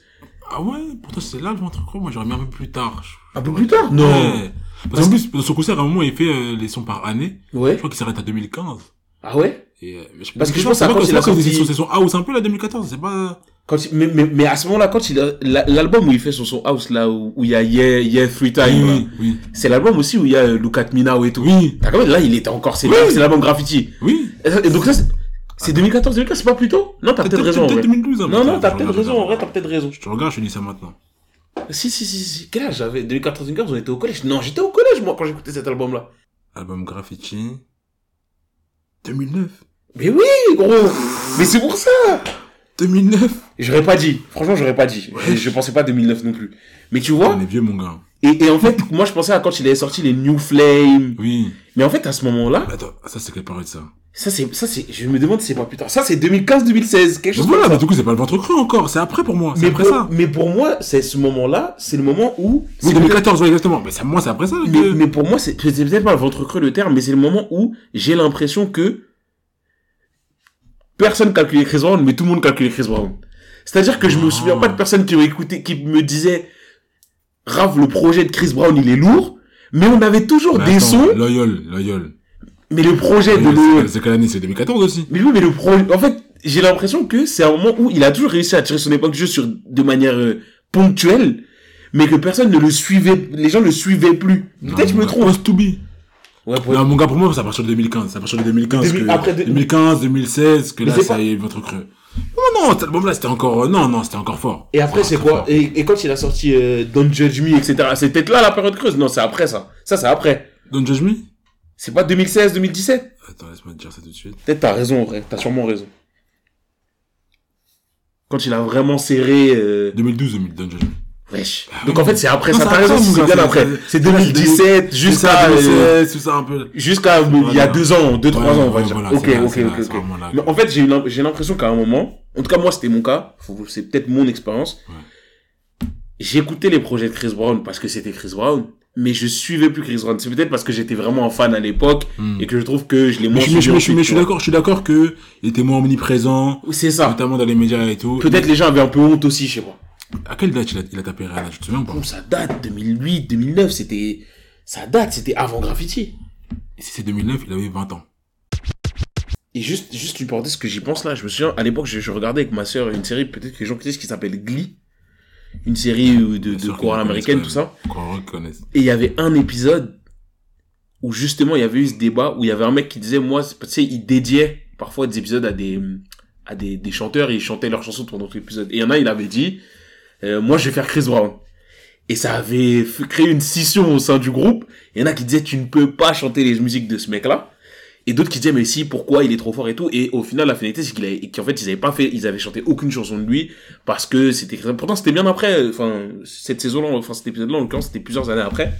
Ah ouais, pourtant c'est là le ventre creux, moi j'aurais mis un peu plus tard. Un peu plus tard? Non. Ouais. Parce qu'en plus, son concert, à un moment, il fait euh, les sons par année. Je Ouais. crois qu'il s'arrête à 2015. Ah ouais? Et, euh, je, Parce que je pense c'est quand que- il c'est a que sorti- c'est son- house un peu là 2014, c'est pas. Quand il- mais, mais, mais à ce moment-là, quand il a, la- l'album où il fait son son house, là, où, où il y a Yeah, Yeah, Three Time, oui, là, oui, c'est l'album aussi où il y a euh, Look at Me Now et tout. Oui, T'as quand même, là, il était encore, c'est Oui. l'album Graffiti. oui. Et donc ça, c'est- c'est 2014, 2015, c'est pas plus tôt? Non, t'as peut-être raison, en Peut-être vrai. 2012. Non, non, t'as Je peut-être raison, je en vrai, t'as peut-être raison. Je te regarde, je te dis ça maintenant. Si, si, si, si. Quel âge j'avais? 2014, 2015, on était au collège. Non, j'étais au collège, moi, quand j'écoutais cet album-là. Album Graffiti. 2009. Mais oui, gros Mais c'est pour ça 2009. J'aurais pas dit. Franchement, j'aurais pas dit. Je, je pensais pas 2009 non plus. Mais tu vois, On est vieux, mon gars. et, et en fait, [laughs] moi, je pensais à quand il avait sorti les New Flame. Oui. Mais en fait, à ce moment-là, Attends, ça c'est quelle période ça? Ça c'est, ça c'est, je me demande si c'est pas plus tard. Ça c'est 2015-2016, quelque Mais chose voilà, comme mais ça. du coup, c'est pas le ventre creux encore, c'est après pour moi, c'est Mais après pour, ça. mais pour moi, c'est ce moment-là, c'est le moment où. Oui, c'est 2014, ouais, exactement. Mais ça, moi, c'est après ça. Mais, que- mais pour moi, c'est c'est peut-être pas le ventre creux le terme, mais c'est le moment où j'ai l'impression que personne calculait Chris Brown, mais tout le monde calculait Chris Brown. C'est-à-dire que je me Ah. souviens pas de personnes qui ont écouté, qui me disaient, Raph, le projet de Chris Brown, il est lourd, mais on avait toujours Mais des attends, sons, Loyal, Loyal. Mais le projet de c'est- quelle année C'est 2014 aussi. mais oui, mais le projet, en fait, j'ai l'impression que c'est un moment où il a toujours réussi à tirer son épingle juste sur, de manière euh, ponctuelle, mais que personne ne le suivait, les gens ne le suivaient plus. Peut-être je me trompe. Post to be. Ouais, pour- Non, mon gars, pour moi, c'est à partir de 2015. C'est à partir de 2015 Demi- que, après de- 2015, 2016, que Mais là, ça pas- y est, votre creux. Non, non, cet album-là, c'était encore, euh, non, non, c'était encore fort. Et après, c'est quoi? et, et quand il a sorti euh, Don't Judge Me, etc., c'est peut-être là la période creuse Non, c'est après ça. Ça, c'est après. Don't Judge Me? C'est pas 2016, 2017 Attends, laisse-moi te dire ça tout de suite. Peut-être t'as raison, en vrai. T'as sûrement raison. Quand il a vraiment serré... Euh... 2012, 2000, Don't Judge Me. Wesh. Ah Donc oui. en fait, c'est après Non, ça. T'as raison, c'est bien après. c'est- C'est c'est 2017 C'est jusqu'à... euh, 2016, tout ça un peu. Jusqu'à euh, il y a deux ans, deux, trois Ouais, ans, on va dire. voilà, ok, là, ok, c'est là, ok, c'est ok. vraiment là. Mais en fait, j'ai j'ai l'impression qu'à un moment, en tout cas moi c'était mon cas, c'est peut-être mon expérience, Ouais. j'écoutais les projets de Chris Brown parce que c'était Chris Brown, mais je suivais plus Chris Brown. C'est peut-être parce que j'étais vraiment un fan à l'époque Hmm. et que je trouve que je l'ai Mais moins je, mais je- suivi mais je- mais je suis d'accord, je suis d'accord que il était moins omniprésent, C'est ça. notamment dans les médias et tout. Peut-être les gens avaient un peu honte aussi, je sais pas. À quelle date il a, il a tapé Rihanna, tu te souviens ou pas? Bon, ça date, 2008, 2009, c'était, ça date, c'était avant Graffiti. Et si c'est 2009, il avait 20 ans. Et juste, juste une parenthèse que j'y pense là, je me souviens, à l'époque, je, je regardais avec ma sœur une série, peut-être que les gens connaissent, qui s'appelle Glee. Une série de, de sûr chorale qu'ils américaine, tout ça. Et il y avait un épisode où justement il y avait eu ce débat où il y avait un mec qui disait moi tu sais il dédiait parfois des épisodes à des à des, des chanteurs et ils chantaient leurs chansons pendant tout l'épisode. Et il y en a il avait dit euh, moi je vais faire Chris Brown. Et ça avait créé une scission au sein du groupe. Il y en a qui disaient tu ne peux pas chanter les musiques de ce mec là. Et d'autres qui disaient mais si pourquoi il est trop fort et tout. Et au final la finalité c'est qu'il qu'en fait ils avaient pas fait ils avaient chanté aucune chanson de lui parce que c'était pourtant c'était bien après enfin cette saison là enfin cet épisode là en l'occurrence c'était plusieurs années après.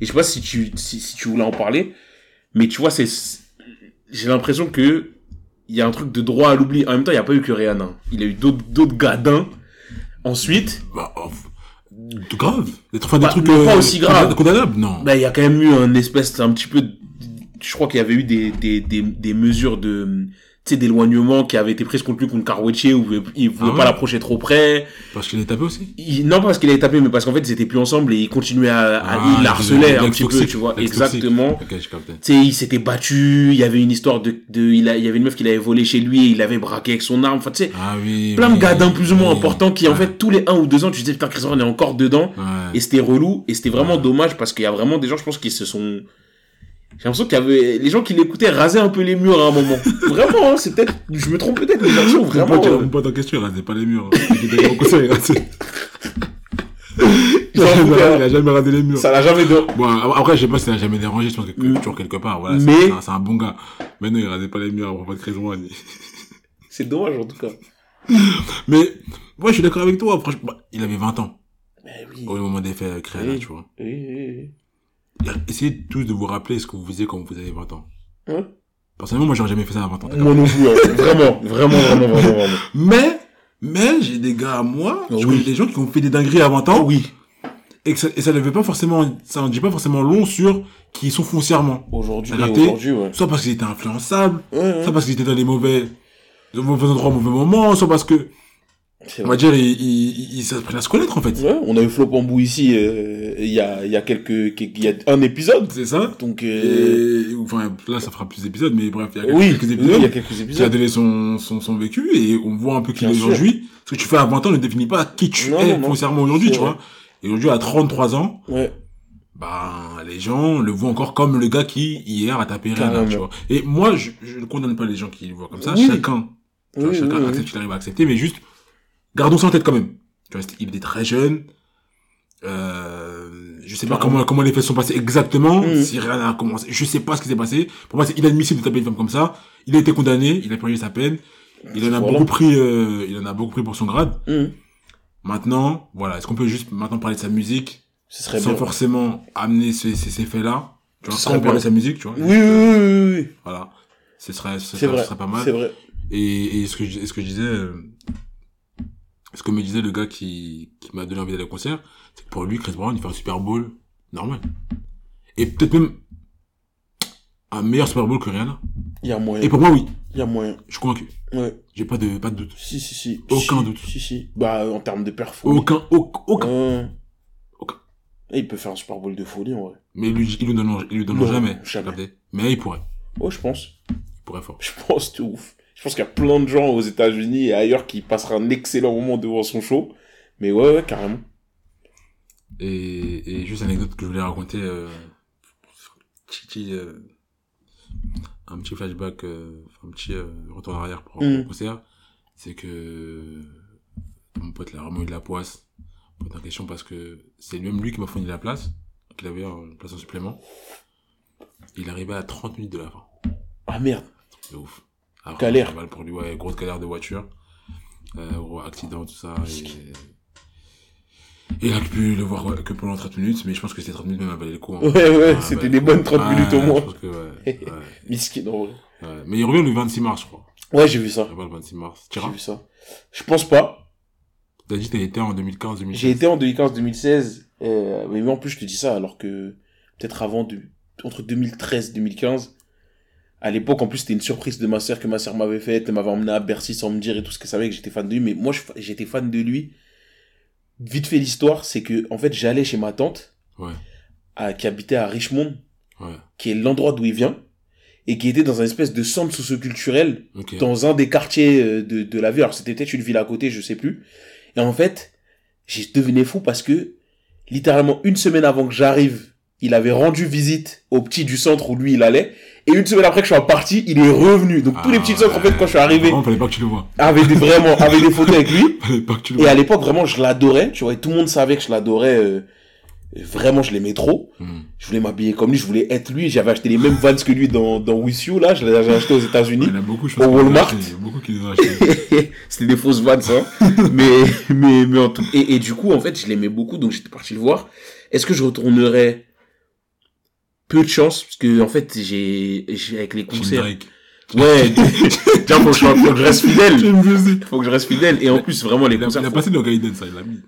Et je sais pas si tu, si, si tu voulais en parler, mais tu vois, c'est, j'ai l'impression que il y a un truc de droit à l'oubli. En même temps, il n'y a pas eu que Rihanna. Il y a eu d'autres, d'autres gadins. Ensuite, Bah, oh, grave. Des, enfin, des Bah, trucs, pas aussi grave. condamnables, non. bah, il y a quand même eu un espèce, un petit peu, je crois qu'il y avait eu des, des, des, des mesures de, tu sais, d'éloignement qui avaient été prises contre lui, contre Karweche, où il voulait Ah pas l'approcher trop près. Parce qu'il est tapé aussi. Il- non, pas parce qu'il avait tapé, mais parce qu'en fait, ils étaient plus ensemble et il continuait à, à Ah, il harcelait un petit peu, tu vois. Exactement. Ok, je capte. tu sais, il s'était battu, il y avait une histoire de, de il, a, il y avait une meuf qu'il avait volé chez lui, et il avait braqué avec son arme, enfin, tu sais, Ah oui. plein de oui, gadins plus ou moins oui. importants qui, en fait, tous les un ou deux ans, tu disais, putain, Chris Brown est encore dedans, Ouais. et c'était relou, et c'était vraiment dommage parce qu'il y a vraiment des gens, je pense, qui se sont, J'ai l'impression qu'il y avait les gens qui l'écoutaient rasaient un peu les murs à un moment. [laughs] vraiment, hein, c'est peut-être, je me trompe peut-être, mais Mon vraiment. pote, euh, question, il rasait pas les murs. [laughs] Il a jamais rasé- les murs. ça l'a jamais de... Bon, après, je sais pas si ça l'a jamais dérangé, je pense que Mm. toujours quelque part, voilà. c'est- Mais- C'est un, bon gars. Mais non, il rasait pas les murs à propos de Chris Brown. [laughs] C'est dommage en tout cas. Mais, moi, je suis d'accord avec toi, franchement. Bah, Il avait 20 ans, Mais oui. au moment des faits créés, Oui. tu vois. Oui, oui, Essayez tous de vous rappeler ce que vous faisiez quand vous avez 20 ans. Hein? Personnellement, moi, j'aurais jamais fait ça à 20 ans. d'accord? Moi non plus, hein. vraiment, vraiment, vraiment, vraiment, vraiment. [laughs] Mais, mais, j'ai des gars à moi, je Oui. connais des gens qui ont fait des dingueries à 20 ans. Oui. Et, que ça, et ça ne veut pas forcément, ça en dit pas forcément long sur qui ils sont foncièrement. Aujourd'hui, aujourd'hui, ouais. Soit parce qu'ils étaient influençables, Ouais, ouais. soit parce qu'ils étaient dans les mauvais, aux mauvais endroits au mauvais moment, soit parce que, on va dire, ils, ils, ils, apprennent à se connaître, en fait. Ouais, on a eu Flop Bambou ici, euh, il y a, il y a quelques, il y a un épisode. C'est ça? Donc, euh, Et, enfin, là, ça fera plus d'épisodes, mais bref, il y a oui, quelques oui, épisodes il y a quelques qui a épisodes. donné son, son, son vécu et on voit un peu qui est aujourd'hui. Ce que tu fais à 20 ans ne définit pas qui tu Non, es foncièrement aujourd'hui, tu vois. Et aujourd'hui, à 33 ans, Ouais. ben, les gens le voient encore comme le gars qui, hier, a tapé rien, Carrément. tu vois. Et moi, je, je ne condamne pas les gens qui le voient comme ça. Oui. Chacun, tu vois, chacun accepte qu'il arrive à accepter, mais juste, gardons ça en tête quand même. Tu vois, il était très jeune. Euh, je sais pas comment, comment les faits sont passés exactement. Mhm. Si rien n'a commencé. Je sais pas ce qui s'est passé. Pour moi, c'est inadmissible de taper une femme comme ça. Il a été condamné. Il a payé sa peine. Il en a beaucoup pris, euh, il en a beaucoup pris pour son grade. Hum. Maintenant, voilà. Est-ce qu'on peut juste maintenant parler de sa musique? Ce serait sans bien. forcément amener ces, ces, ces faits-là? Tu vois, Ce quand serait on parle de sa musique, tu vois. Oui, oui, oui, oui, oui. Voilà. Ce serait, ce serait, vrai. ce serait pas mal. C'est vrai. Et, et ce que je, ce que je disais, euh, ce que me disait le gars qui, qui m'a donné envie d'aller au concert, c'est que pour lui, Chris Brown, il fait un Super Bowl normal. Et peut-être même un meilleur Super Bowl que Rihanna. Il y a moyen. Et pour moi, oui. Il y a moyen. Je suis convaincu. Ouais. J'ai pas de, pas de doute. Si, si, si. Aucun Si, doute. Si, si. Bah, en termes de perfo. oui. Aucun, aucun, aucun. Euh, Aucun. et il peut faire un Super Bowl de folie, en vrai. Mais lui, il lui donne, il lui jamais. Mais il pourrait. Ouais, je pense. Il pourrait fort. Je pense de ouf. Je pense qu'il y a plein de gens aux États-Unis et ailleurs qui passeraient un excellent moment devant son show. Mais ouais, ouais, carrément. Et, et juste une anecdote que je voulais raconter, euh, petit, euh, un petit flashback, euh, un petit retour en arrière pour Mm. le concert, c'est que mon pote l'a vraiment eu de la poisse, pote en question, parce que c'est même lui qui m'a fourni la place, donc il avait une place en supplément. Il arrivait à 30 minutes de la fin. Ah merde. De ouf. Alors, Galère. pas mal pour lui, ouais, grosse galère de voiture. Euh, gros accident, tout ça. Et... et il a pu le voir que pendant 30 minutes, mais je pense que ces 30 minutes même avaient le coup. hein. Ouais, ouais, Ah, c'était bah, des bonnes 30 minutes au moins. Je pense que, ouais, [laughs] ouais, Miskin, en vrai. ouais. Mais il revient le 26 mars, je crois. Ouais, j'ai vu ça. Il revient le 26 mars. J'ai vu ça. Je pense pas. T'as dit que t'as été en 2015, 2016. J'ai été en 2015-2016. Euh, mais en plus, je te dis ça alors que peut-être avant, de, entre 2013 2015, à l'époque, en plus, c'était une surprise de ma sœur que ma sœur m'avait faite. Elle m'avait emmené à Bercy sans me dire et tout ce qu'elle savait que j'étais fan de lui. Mais moi, j'étais fan de lui. Vite fait l'histoire, c'est que, en fait, j'allais chez ma tante, Ouais, à- qui habitait à Richmond, ouais. qui est l'endroit d'où il vient, et qui était dans un espèce de centre socioculturel Ok. dans un des quartiers euh, de, de la ville. Alors c'était peut-être une ville à côté, je sais plus. Et en fait, j'ai devenu fou parce que littéralement une semaine avant que j'arrive, il avait rendu visite au petit du centre où lui il allait. Et une semaine après que je sois parti, il est revenu. Donc tous les petits centres, en fait, quand je suis arrivé, Vraiment, fallait pas que tu le vois. avaient des, vraiment, avaient des photos avec lui. [laughs] Fallait pas que tu le Et vois. à l'époque, vraiment, je l'adorais. Tu vois, et tout le monde savait que je l'adorais. euh, vraiment, je l'aimais trop. Hmm. Je voulais m'habiller comme lui, je voulais être lui. J'avais acheté les mêmes Vans que lui dans, dans With You, là. Je les avais achetés aux États-Unis. Il y en a beaucoup, je Au Walmart. acheté. Il y a beaucoup qui les ont achetés. [laughs] C'était des fausses vannes, ça. [laughs] mais, mais, mais en tout, et, et du coup, en fait, je l'aimais beaucoup, donc j'étais parti le voir. Est-ce que je retournerais peu de chance, parce que, en fait, j'ai, j'ai avec les concerts. Drake. Ouais, [laughs] tiens, faut que, je, faut que je reste fidèle. Faut que je reste fidèle. Et en plus, vraiment, les Il a, concerts. il a faut- passé dans Gaiden, ça, il l'a mis.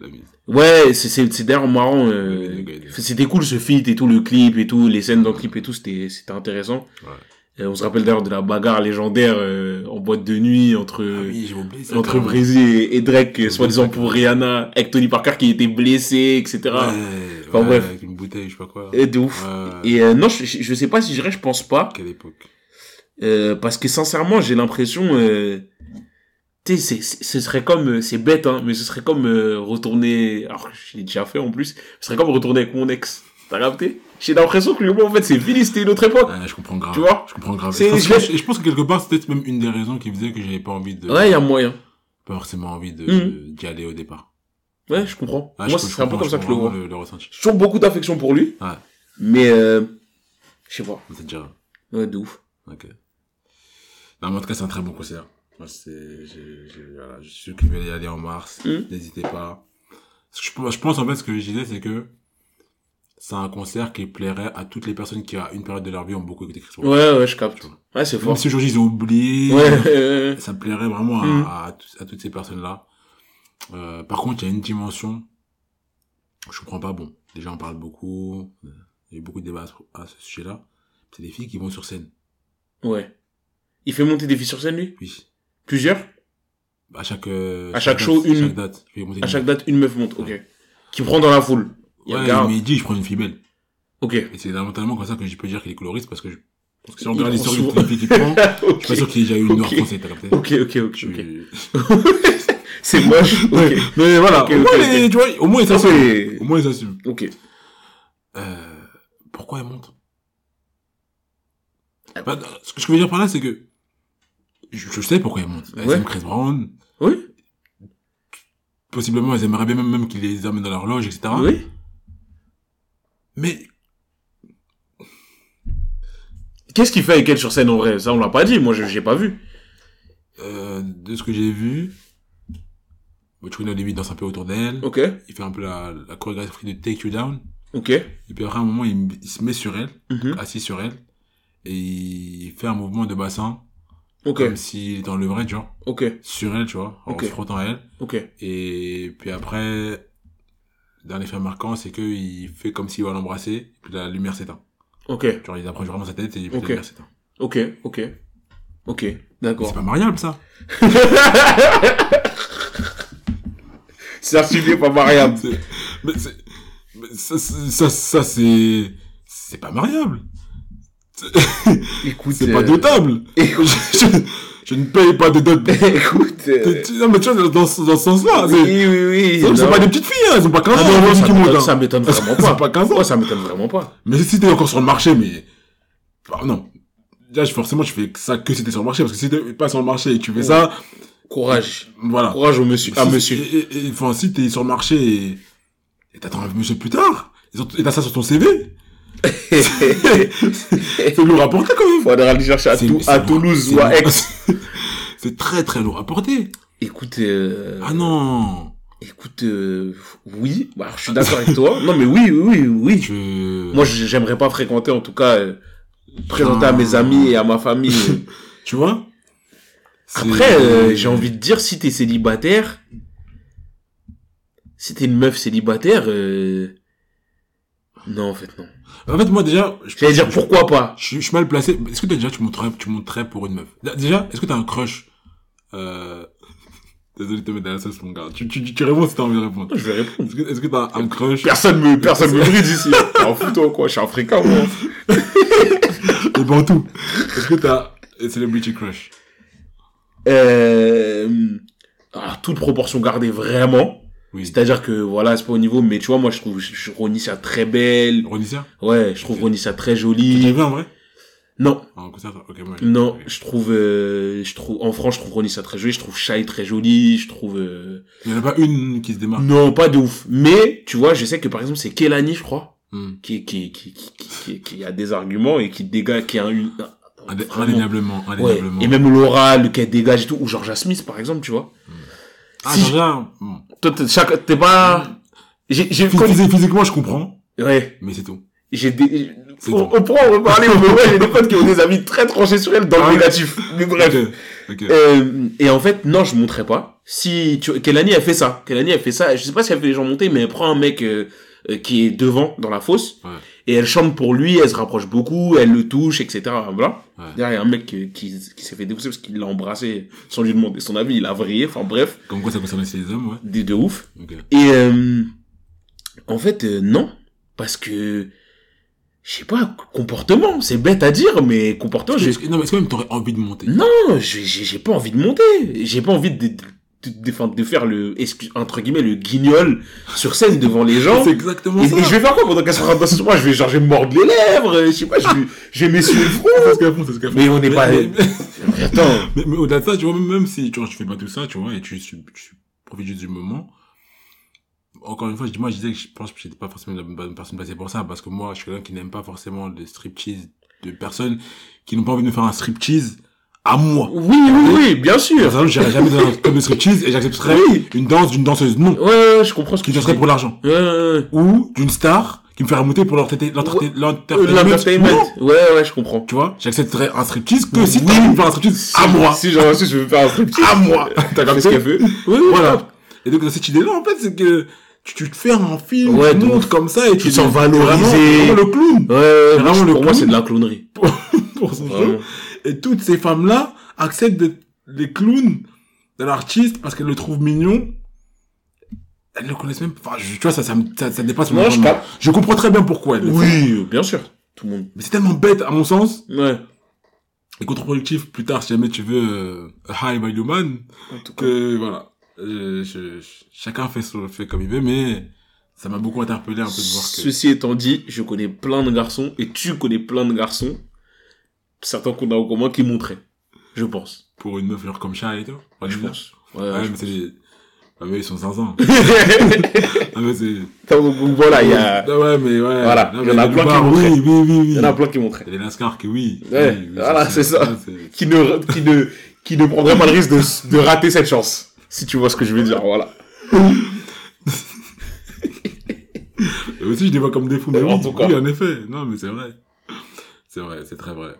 Ouais, c'est, c'est, c'est d'ailleurs marrant, euh, c'était cool ce feat et tout, le clip et tout, les scènes dans le clip et tout, c'était, c'était intéressant. Ouais. Et on se rappelle d'ailleurs de la bagarre légendaire, euh, en boîte de nuit entre, Ah oui, ça. entre. Brésil et, Drake, soi-disant pour Rihanna, avec Tony Parker qui était blessé, etc. Ouais, Enfin, ouais, bref. Avec une bouteille, je sais pas quoi. Et de ouf. Ouais. Et euh, non, je, je sais pas si je dirais, je pense pas, Quelle époque. euh, parce que sincèrement, j'ai l'impression, euh, tu sais, ce serait comme, euh, c'est bête, hein, mais ce serait comme euh, retourner, alors je l'ai déjà fait en plus, ce serait comme retourner avec mon ex. T'as capté? J'ai l'impression que le en fait, c'est fini, c'était une autre époque. Ouais, je comprends grave. Tu vois? Je comprends grave. C'est- Et je, pense, je que quelque part, peut-être même une des raisons qui faisait que j'avais pas envie de, Ouais, il y a moyen. pas forcément envie de, Mhm. d'y aller au départ. Ouais, je comprends. Ouais, Moi, je- je c'est un peu comme ça que je le vois. Le, le ressenti. J'ai toujours beaucoup d'affection pour lui, Ouais, mais, euh, je sais pas. c'est déjà, Ouais, de ouf. ok. Non, mais en tout cas, c'est un très bon concert. Moi, c'est, j'ai, j'ai, voilà, je suis qu'il va y aller en mars. Mhm. N'hésitez pas. Je, pense- je pense, en fait, ce que je disais, c'est que c'est un concert qui plairait à toutes les personnes qui, à une période de leur vie, ont beaucoup écouté Chris Brown. Ouais, ouais, je capte. Ouais, c'est Même fort. si aujourd'hui ils ont oublié, Ouais, ouais, [laughs] ouais. ça plairait vraiment à, à toutes ces personnes-là. Euh, par contre, il y a une dimension, je comprends pas, bon, déjà on parle beaucoup, euh, il y a eu beaucoup de débats à ce- sujet-là, c'est des filles qui vont sur scène. Ouais. Il fait monter des filles sur scène, lui? Oui. Plusieurs? À chaque, euh, À chaque show, une. Chaque date. il fait monter À chaque date, une meuf monte, ok. Qui prend dans la foule. Il Ouais, regarde. mais il dit, je prends une fille belle. Ok. Et c'est fondamentalement comme ça que je peux dire qu'il est coloriste parce que je, parce que si on regarde l'histoire filles qu'il prend, je suis pas [laughs] sûr qu'il ait déjà eu une noire Ok. française, t'as capté? Ok, ok, ok, Je- ok. [laughs] C'est moche. [laughs] Ouais, mais voilà, au moins, ok, les- ok. tu vois, au moins ils s'assument. Au moins ils s'assument. Ok. Euh, pourquoi elle monte Ah. Bah, Ce que je veux dire par là, c'est que je, je sais pourquoi elle monte. Elles Ouais. aiment Chris Brown. Oui. Possiblement, elles aimeraient bien même, même qu'il les amène dans leur loge, etc. Oui. Mais Qu'est-ce qu'il fait avec elle sur scène en vrai? Ça, on l'a pas dit. Moi, je j'ai pas vu. euh, de ce que j'ai vu, tu connais au début, danse un peu autour d'elle. Ok. Il fait un peu la, la chorégraphie de Take You Down. Ok. Et puis après, à un moment, il, il se met sur elle, Mhm. assis sur elle, et il fait un mouvement de bassin, comme s'il était le vrai, genre, Ok. sur elle, tu vois, en se frottant à elle. Ok. Et puis après, dernier fait marquant, c'est que il fait comme s'il va l'embrasser, et puis la lumière s'éteint. Ok. Genre, il approche vraiment sa tête, et puis Ok. la lumière s'éteint. Ok. Ok. Ok. D'accord. C'est pas mariable, ça. [laughs] Certifié pas mariable. C'est- Mais c'est, mais ça, c'est- ça, ça, c'est, c'est pas mariable. Écoute. C'est pas euh, dotable. Écoute. Je, je- je ne paye pas de dot. [laughs] Écoute. euh, Non, mais tu vois, dans, dans ce sens-là, Oui, c'est, oui, oui. c'est non. pas des petites filles, hein, elles ont pas 15 Ah ans, non, elles ça m'étonne- hein. ça m'étonne [laughs] vraiment pas. pas 15 ans. Ouais, ça m'étonne vraiment pas. Mais si t'es encore sur le marché, mais, bah, non. Déjà, je- forcément, tu fais ça que si t'es sur le marché, parce que si t'es pas sur le marché et que tu fais ça, Courage. voilà. Courage au monsieur. À Si- monsieur. Et, et, et, enfin, si t'es sur le marché et, et t'attends un monsieur plus tard, et t'as ça sur ton CV, [laughs] c'est lourd à porter quand même. Faudra aller chercher à, Tou-. Toulouse ou à. Aix. [laughs] C'est très très lourd à porter. Écoute, euh, Ah non. écoute, euh, oui, bah, je suis d'accord avec [laughs] toi. Non, mais oui, oui, oui, oui. Je... Moi, je- j'aimerais pas fréquenter, en tout cas, euh, présenter à mes amis et à ma famille. tu vois? Après, euh, j'ai envie de dire, si t'es célibataire, si t'es une meuf célibataire, euh... non, en fait, non. En fait, moi déjà, je, J'allais dire je- pourquoi pas? je, suis- je suis mal placé. Est-ce que déjà tu monterais, tu monterais pour une meuf? Déjà, est-ce que t'as un crush? Euh... [laughs] Désolé de te mettre dans la sauce, mon gars. Tu, tu, tu, tu réponds si t'as envie de répondre. Je vais répondre. Est-ce que, est-ce que t'as un crush? Personne me, personne me bride [laughs] ici. En fout, quoi. Je suis africain, moi. Et bon tout. Est-ce que t'as un celebrity crush? Euh, ah, toute proportion gardée, vraiment. Oui. C'est-à-dire que, voilà, c'est pas au niveau, mais tu vois, moi, je trouve, je, Ronissa très belle. Ronisia Ouais, je trouve Ronissa très Tu jolie. vu en vrai? Non, En concert Ok, moi. non, je trouve, euh, je trouve, en France, je trouve Ronissa très jolie, je trouve Shai très jolie, je trouve, euh, Il y en a pas une qui se démarque? non, pas de ouf. Mais, tu vois, je sais que, par exemple, c'est Kelani, je crois, qui, qui, qui, qui, qui, qui, qui a des arguments et qui dégage, qui a une, Indé- vraiment- Indéniablement, Ouais. indéniablement. Et même l'oral qu'elle dégage et tout, ou Georgia Smith, par exemple, tu vois. Ah, si- déjà, hmm. Toi, t'es, chaque, t'es pas, j'ai, j'ai Phys- physiquement, je comprends, ouais, mais c'est tout. j'ai des, on, on pourra en reparler, mais ouais, j'ai des potes qui ont des avis très tranchés sur elle dans Ah le négatif. Mais bref. Ok, ok. Euh, et en fait, non, je montrerai pas. Si, tu, Kelani a fait ça. Kelani a fait ça. Je sais pas si elle fait les gens monter, mais elle prend un mec, euh, euh, qui est devant, dans la fosse. Ouais. Et elle chante pour lui, elle se rapproche beaucoup, elle le touche, etc. Voilà. Ouais. Derrière, il y a un mec qui, qui, qui s'est fait dépousser parce qu'il l'a embrassé sans lui demander son avis, il a vrillé, enfin bref, Comme quoi ça concerne aussi les hommes, ouais. des de ouf. Ok. Et euh, en fait, euh, non, parce que je sais pas, comportement, c'est bête à dire, mais comportement, que- Non, mais est-ce que même t'aurais envie de monter? Non, j'ai j'ai- j'ai pas envie de monter, j'ai pas envie de, de, de, faire le, excuse- entre guillemets, le guignol sur scène devant les gens. C'est exactement Et, ça. et je vais faire quoi pendant qu'elle sera dans ce moi Je vais, genre, je vais mordre les lèvres, euh, je sais pas, je vais, je vais m'essuyer le front. C'est ce font. Mais on n'est pas, Mais- mais attends. [laughs] Mais, mais au-delà de ça, tu vois, même, si tu vois, je fais pas tout ça, tu vois, et tu, tu, tu profites juste du moment. Encore une fois, je dis, moi, je disais que je pense que j'étais pas forcément la bonne personne placée pour ça, parce que moi, je suis quelqu'un qui n'aime pas forcément le striptease de personnes qui n'ont pas envie de me faire un striptease à moi. Oui, oui, oui, bien Par sûr. exemple, j'irai jamais dans un club de et j'accepterais Oui. une danse d'une danseuse, non, Ouais, ouais, je comprends ce que qui tu danserait pour l'argent. Ouais, ouais, ouais. Ou d'une star qui me ferait remonter pour Euh, l'entertainment. Ouais, ouais, je comprends. Tu vois, j'accepterais un striptease que si envie de me faire un striptease à moi. Si genre, si je veux faire un [laughs] striptease. À moi. [laughs] T'as compris ce qu'elle veut? Oui, Voilà. Et donc, dans cette idée-là, en fait, c'est que tu, tu te fais un film, Ouais, tu montes comme ça et tu, Tu te sens valorisé. Vraiment, le clown. Ouais, Vraiment, le pour moi, c'est de la clownerie. [laughs] pour son. Et toutes ces femmes-là acceptent d'être les clowns de l'artiste parce qu'elles le trouvent mignon. Elles le connaissent même, enfin, je- tu vois, ça, ça, me- ça, ça dépasse mon Non, je comprends très bien pourquoi elles. Oui, bien sûr. Tout le monde. Mais c'est tellement bête, à mon sens, Ouais. et contre-productif plus tard, si jamais tu veux, euh, high value man, En tout cas. que, voilà. Euh, je- je- chacun fait, son, fait comme il veut, mais ça m'a beaucoup interpellé un peu de voir que... Ceci étant dit, je connais plein de garçons, et tu connais plein de garçons, certains qu'on a en commun qui montraient. Je pense. pour une meuf genre comme chat et tout. Ouais, Je pense. Ouais, Ouais, je mais c'est. Ah, mais ils sont zinzins. [laughs] ah, mais c'est... Donc, voilà, il y a, Ah ouais, mais ouais. Voilà, il y en a plein qui montraient. Oui, oui, oui, oui. il y en a plein qui montraient. Il y a les Lascar qui, oui. Ouais, oui, voilà, c'est ça. Qui ne, qui ne, qui ne prendraient pas le risque de, de rater cette chance. Si tu vois ce que je veux dire, voilà. [laughs] Et aussi, je les vois comme des fous. Mais En oui, tout cas. oui, en effet. Non, mais c'est vrai. C'est vrai, c'est très vrai.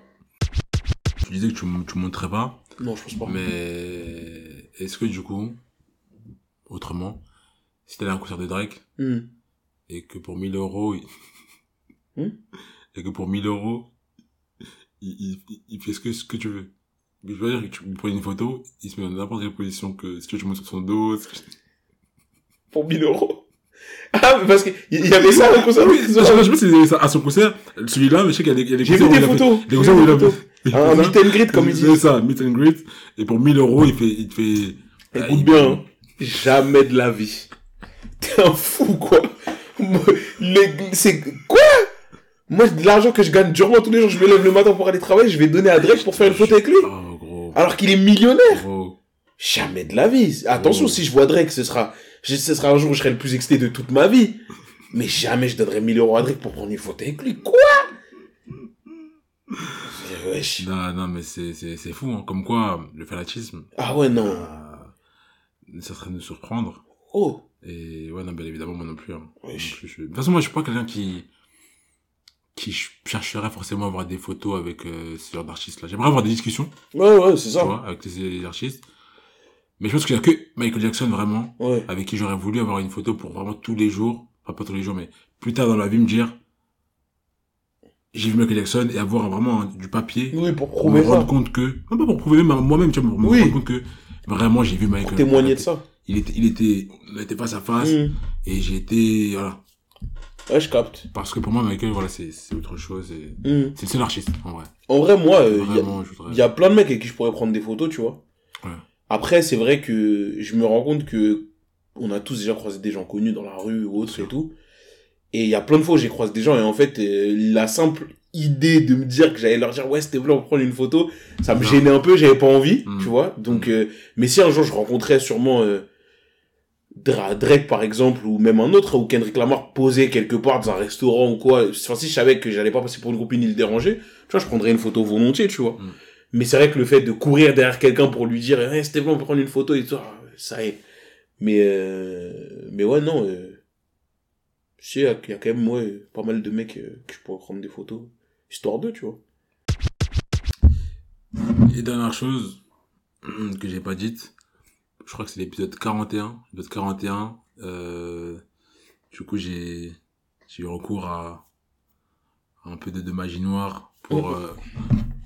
Tu disais que tu, tu montrais pas, Non, je pense pas. mais est-ce que du coup, autrement, si t'allais à un concert de Drake, Hmm. et que pour 1000 euros. Hmm [laughs] et que pour 1000 euros, il, il, il- fait ce que, ce que tu veux. Mais je veux dire que tu prends une photo, il se met dans n'importe quelle position que, si tu veux, tu montes sur son dos, ce que- [laughs] Pour 1000 euros. [laughs] Ah, mais parce qu'il y avait ça au concert. Oui, je sais pas si c'est ça à son concert, celui-là, mais je sais qu'il y a des, il y a des J'ai concerts vu des photos. Des concerts où il a Un [laughs] meet and greet, comme ils C'est disent. ça, meet and greet. Et pour 1000 euros, il fait, il te fait, Écoute il- bien, jamais de la vie. T'es un fou, quoi. C'est quoi? Moi, de l'argent que je gagne durement tous les jours, je me lève le matin pour aller travailler, je vais donner à Drake pour faire une photo avec lui. Oh, gros. Alors qu'il est millionnaire. Gros. Jamais de la vie. Attention, Oh. si je vois Drake, ce sera, ce sera un jour où je serai le plus excité de toute ma vie. Mais jamais je donnerai 1000 euros à Drake pour prendre une photo avec lui. Quoi? Wesh. Non, non, mais c'est, c'est, c'est fou, hein. Comme quoi, le fanatisme, Ah ouais, non. euh, ça serait de nous surprendre. Oh. Et ouais, non, bien évidemment, moi non plus. Hein. Oui, Non je- plus, je- De toute façon, moi, je suis pas quelqu'un qui qui ch- chercherait forcément à avoir des photos avec euh, ce genre d'artistes-là. J'aimerais avoir des discussions, Ouais, ouais, c'est tu ça. vois, avec ces artistes. Mais je pense qu'il y a que Michael Jackson, vraiment, Ouais. avec qui j'aurais voulu avoir une photo pour vraiment tous les jours, enfin pas tous les jours, mais plus tard dans la vie, me dire, j'ai vu Michael Jackson et avoir vraiment du papier Oui, pour pour me prouver ça. rendre compte que, même pas pour prouver à moi-même, tu vois, pour me Oui. rendre compte que vraiment j'ai vu Michael. Pour témoigner de ça. Il était, il était, on était face à face Hmm. et j'ai été, voilà. Ouais, je capte. Parce que pour moi, Michael, voilà, c'est, c'est autre chose et Hmm. c'est le seul artiste, en vrai. En vrai, moi, euh, il y a- voudrais. Y plein de mecs avec qui je pourrais prendre des photos, tu vois. Ouais. Après, c'est vrai que je me rends compte que on a tous déjà croisé des gens connus dans la rue ou autre et tout. Et il y a plein de fois où j'ai croisé des gens et en fait, euh, la simple idée de me dire que j'allais leur dire ouais, c'était blanc pour prendre une photo, ça me gênait un peu, j'avais pas envie, Mm. tu vois. Donc, euh, mais si un jour je rencontrais sûrement euh, Dra- Drake par exemple ou même un autre ou Kendrick Lamar posé quelque part dans un restaurant ou quoi, enfin si je savais que j'allais pas passer pour une copine ni le déranger, tu vois, je prendrais une photo volontiers, tu vois. Mm. Mais c'est vrai que le fait de courir derrière quelqu'un pour lui dire, hey, c'était bon, on prendre une photo et tout, ah, ça est. Mais, euh, mais ouais, non, euh, je sais, il y, a il y a quand même, ouais, pas mal de mecs euh, que je pourrais prendre des photos. Histoire d'eux, tu vois. Et dernière chose [clears throat] que j'ai pas dite, je crois que c'est l'épisode 41. L'épisode 41, euh, du coup, j'ai, eu recours à, à un peu de, de magie noire pour, euh,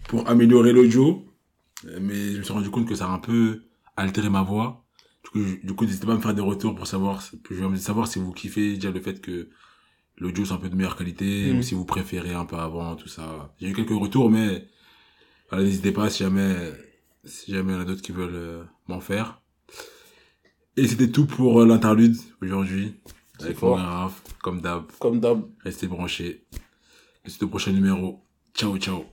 pour améliorer l'audio. Mais je me suis rendu compte que ça a un peu altéré ma voix. Du coup, n'hésitez pas à me faire des retours pour savoir, je vais savoir si vous kiffez déjà le fait que l'audio soit un peu de meilleure qualité, ou si vous préférez un peu avant, tout ça. J'ai eu quelques retours, mais voilà, n'hésitez pas si jamais, si jamais il y en a d'autres qui veulent euh, m'en faire. Et c'était tout pour euh, l'interlude aujourd'hui. Avec mon Raph, comme d'hab. Comme d'hab. Restez branchés. Et c'est le prochain numéro. Ciao, ciao.